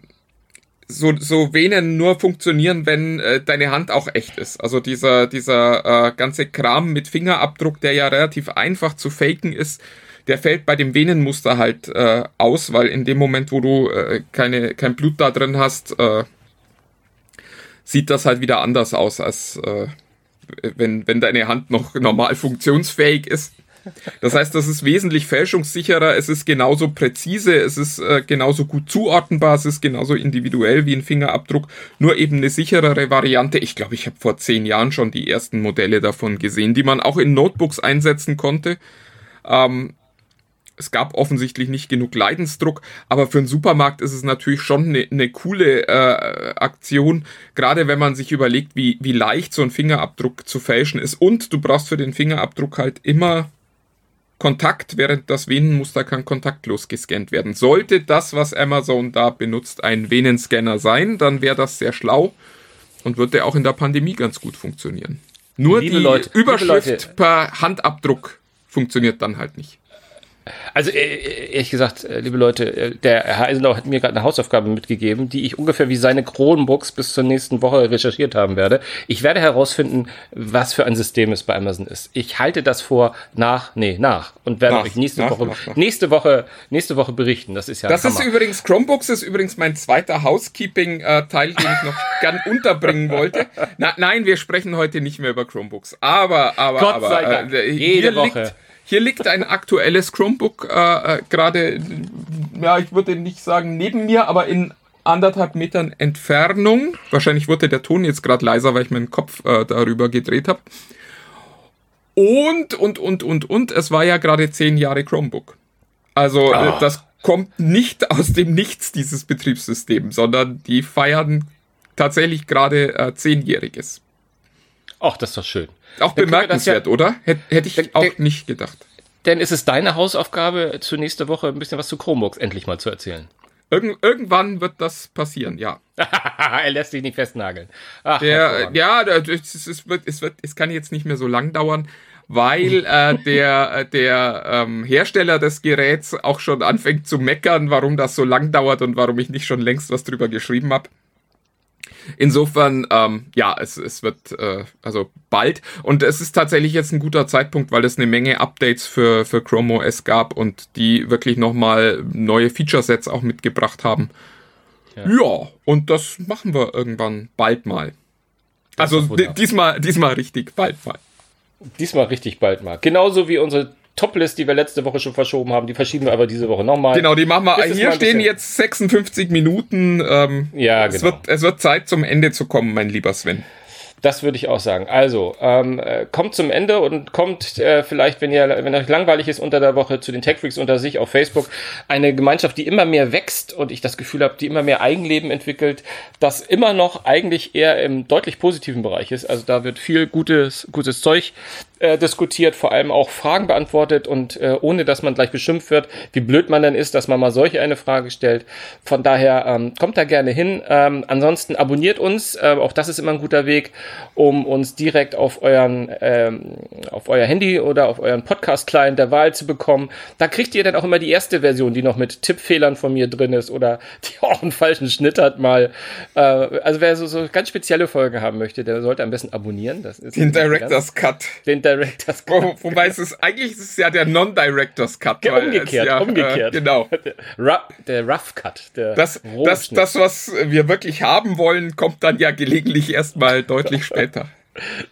so, so Venen nur funktionieren, wenn äh, deine Hand auch echt ist. Also dieser, dieser äh, ganze Kram mit Fingerabdruck, der ja relativ einfach zu faken ist, der fällt bei dem Venenmuster halt äh, aus, weil in dem Moment, wo du äh, keine, kein Blut da drin hast, äh, sieht das halt wieder anders aus, als äh, wenn, wenn deine Hand noch normal funktionsfähig ist. Das heißt, das ist wesentlich fälschungssicherer, es ist genauso präzise, es ist äh, genauso gut zuordnenbar, es ist genauso individuell wie ein Fingerabdruck, nur eben eine sicherere Variante. Ich glaube, ich habe vor zehn Jahren schon die ersten Modelle davon gesehen, die man auch in Notebooks einsetzen konnte. Ähm, es gab offensichtlich nicht genug Leidensdruck, aber für einen Supermarkt ist es natürlich schon eine, eine coole äh, Aktion, gerade wenn man sich überlegt, wie, wie leicht so ein Fingerabdruck zu fälschen ist. Und du brauchst für den Fingerabdruck halt immer Kontakt, während das Venenmuster kann kontaktlos gescannt werden. Sollte das, was Amazon da benutzt, ein Venenscanner sein, dann wäre das sehr schlau und würde auch in der Pandemie ganz gut funktionieren. Nur Liebe die Leute, Überschrift per Handabdruck funktioniert dann halt nicht. Also äh, ehrlich gesagt, äh, liebe Leute, äh, der Herr Eisenlau hat mir gerade eine Hausaufgabe mitgegeben, die ich ungefähr wie seine Chromebooks bis zur nächsten Woche recherchiert haben werde. Ich werde herausfinden, was für ein System es bei Amazon ist. Ich halte das vor nach, nee, nach und werde Nach, euch nächste nach, Woche, nach, nächste Woche, nächste Woche berichten. Das ist ja Das ist übrigens, Chromebooks ist übrigens mein zweiter Housekeeping-Teil, den ich noch gern unterbringen wollte. Na, nein, wir sprechen heute nicht mehr über Chromebooks. Aber, aber, Gott aber, sei Dank. äh, Jede Woche. liegt, hier liegt ein aktuelles Chromebook äh, äh, gerade, ja, ich würde nicht sagen neben mir, aber in anderthalb Metern Entfernung. Wahrscheinlich wurde der Ton jetzt gerade leiser, weil ich meinen Kopf äh, darüber gedreht habe. Und, und, und, und, und, es war ja gerade zehn Jahre Chromebook. Also äh, Ah. das kommt nicht aus dem Nichts, dieses Betriebssystem, sondern die feiern tatsächlich gerade äh, zehnjähriges. Ach, das ist doch schön. Auch bemerkenswert, oder? Hätte hätte ich auch der- nicht gedacht. Denn ist es deine Hausaufgabe, zur nächste Woche ein bisschen was zu Chromebooks endlich mal zu erzählen? Irgend, irgendwann wird das passieren, ja. er lässt sich nicht festnageln. Ach, Der, ja, es wird, es, wird, es kann jetzt nicht mehr so lang dauern, weil äh, der, äh, der ähm, Hersteller des Geräts auch schon anfängt zu meckern, warum das so lang dauert und warum ich nicht schon längst was drüber geschrieben habe. Insofern, ähm, ja, es, es wird äh, also bald. Und es ist tatsächlich jetzt ein guter Zeitpunkt, weil es eine Menge Updates für, für Chrome OS gab und die wirklich nochmal neue Feature-Sets auch mitgebracht haben. Ja. und das machen wir irgendwann bald mal. Also wunderbar. di- diesmal, diesmal richtig, bald mal. Diesmal richtig bald mal. Genauso wie unsere Toplist, die wir letzte Woche schon verschoben haben, die verschieben wir aber diese Woche nochmal. Genau, die machen wir. Das Hier stehen jetzt 56 Minuten. Ähm, Ja, es, genau. wird, es wird Zeit zum Ende zu kommen, mein lieber Sven. Das würde ich auch sagen. Also, ähm, äh, kommt zum Ende und kommt äh, vielleicht, wenn ihr, wenn euch langweilig ist unter der Woche, zu den Techfreaks unter sich auf Facebook. Eine Gemeinschaft, die immer mehr wächst und ich das Gefühl habe, die immer mehr Eigenleben entwickelt, das immer noch eigentlich eher im deutlich positiven Bereich ist. Also da wird viel gutes, gutes Zeug äh, diskutiert, vor allem auch Fragen beantwortet und äh, ohne, dass man gleich beschimpft wird, wie blöd man dann ist, dass man mal solche eine Frage stellt. Von daher ähm, kommt da gerne hin. Ähm, ansonsten abonniert uns, äh, auch das ist immer ein guter Weg, um uns direkt auf euren ähm, auf euer Handy oder auf euren Podcast-Client der Wahl zu bekommen. Da kriegt ihr dann auch immer die erste Version, die noch mit Tippfehlern von mir drin ist oder die auch einen falschen Schnitt hat mal. Äh, also wer so, so ganz spezielle Folgen haben möchte, der sollte am besten abonnieren. Das ist Den Director's Cut. den Director's Wo, wobei es ist, eigentlich ist es ja der Non-Director's Cut. Ja, umgekehrt, ja, umgekehrt. Äh, genau. Rough, der Rough Cut. Der Das, das, das, was wir wirklich haben wollen, kommt dann ja gelegentlich erstmal deutlich später.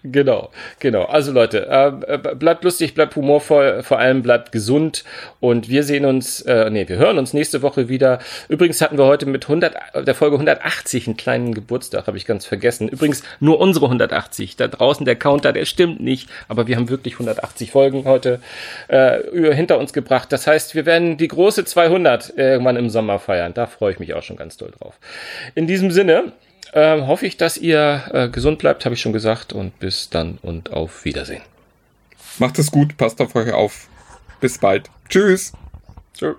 Genau, genau. Also Leute, äh, äh, bleibt lustig, bleibt humorvoll, vor allem bleibt gesund und wir sehen uns, äh, nee, wir hören uns nächste Woche wieder. Übrigens hatten wir heute mit 100, der Folge 180 einen kleinen Geburtstag, habe ich ganz vergessen. Übrigens nur unsere 180. Da draußen der Counter, der stimmt nicht, aber wir haben wirklich 180 Folgen heute äh, hinter uns gebracht. Das heißt, wir werden die große 200 irgendwann im Sommer feiern. Da freue ich mich auch schon ganz doll drauf. In diesem Sinne, ähm, hoffe ich, dass ihr äh, gesund bleibt, habe ich schon gesagt. Und bis dann und auf Wiedersehen. Macht es gut, passt auf euch auf. Bis bald. Tschüss. Tschüss.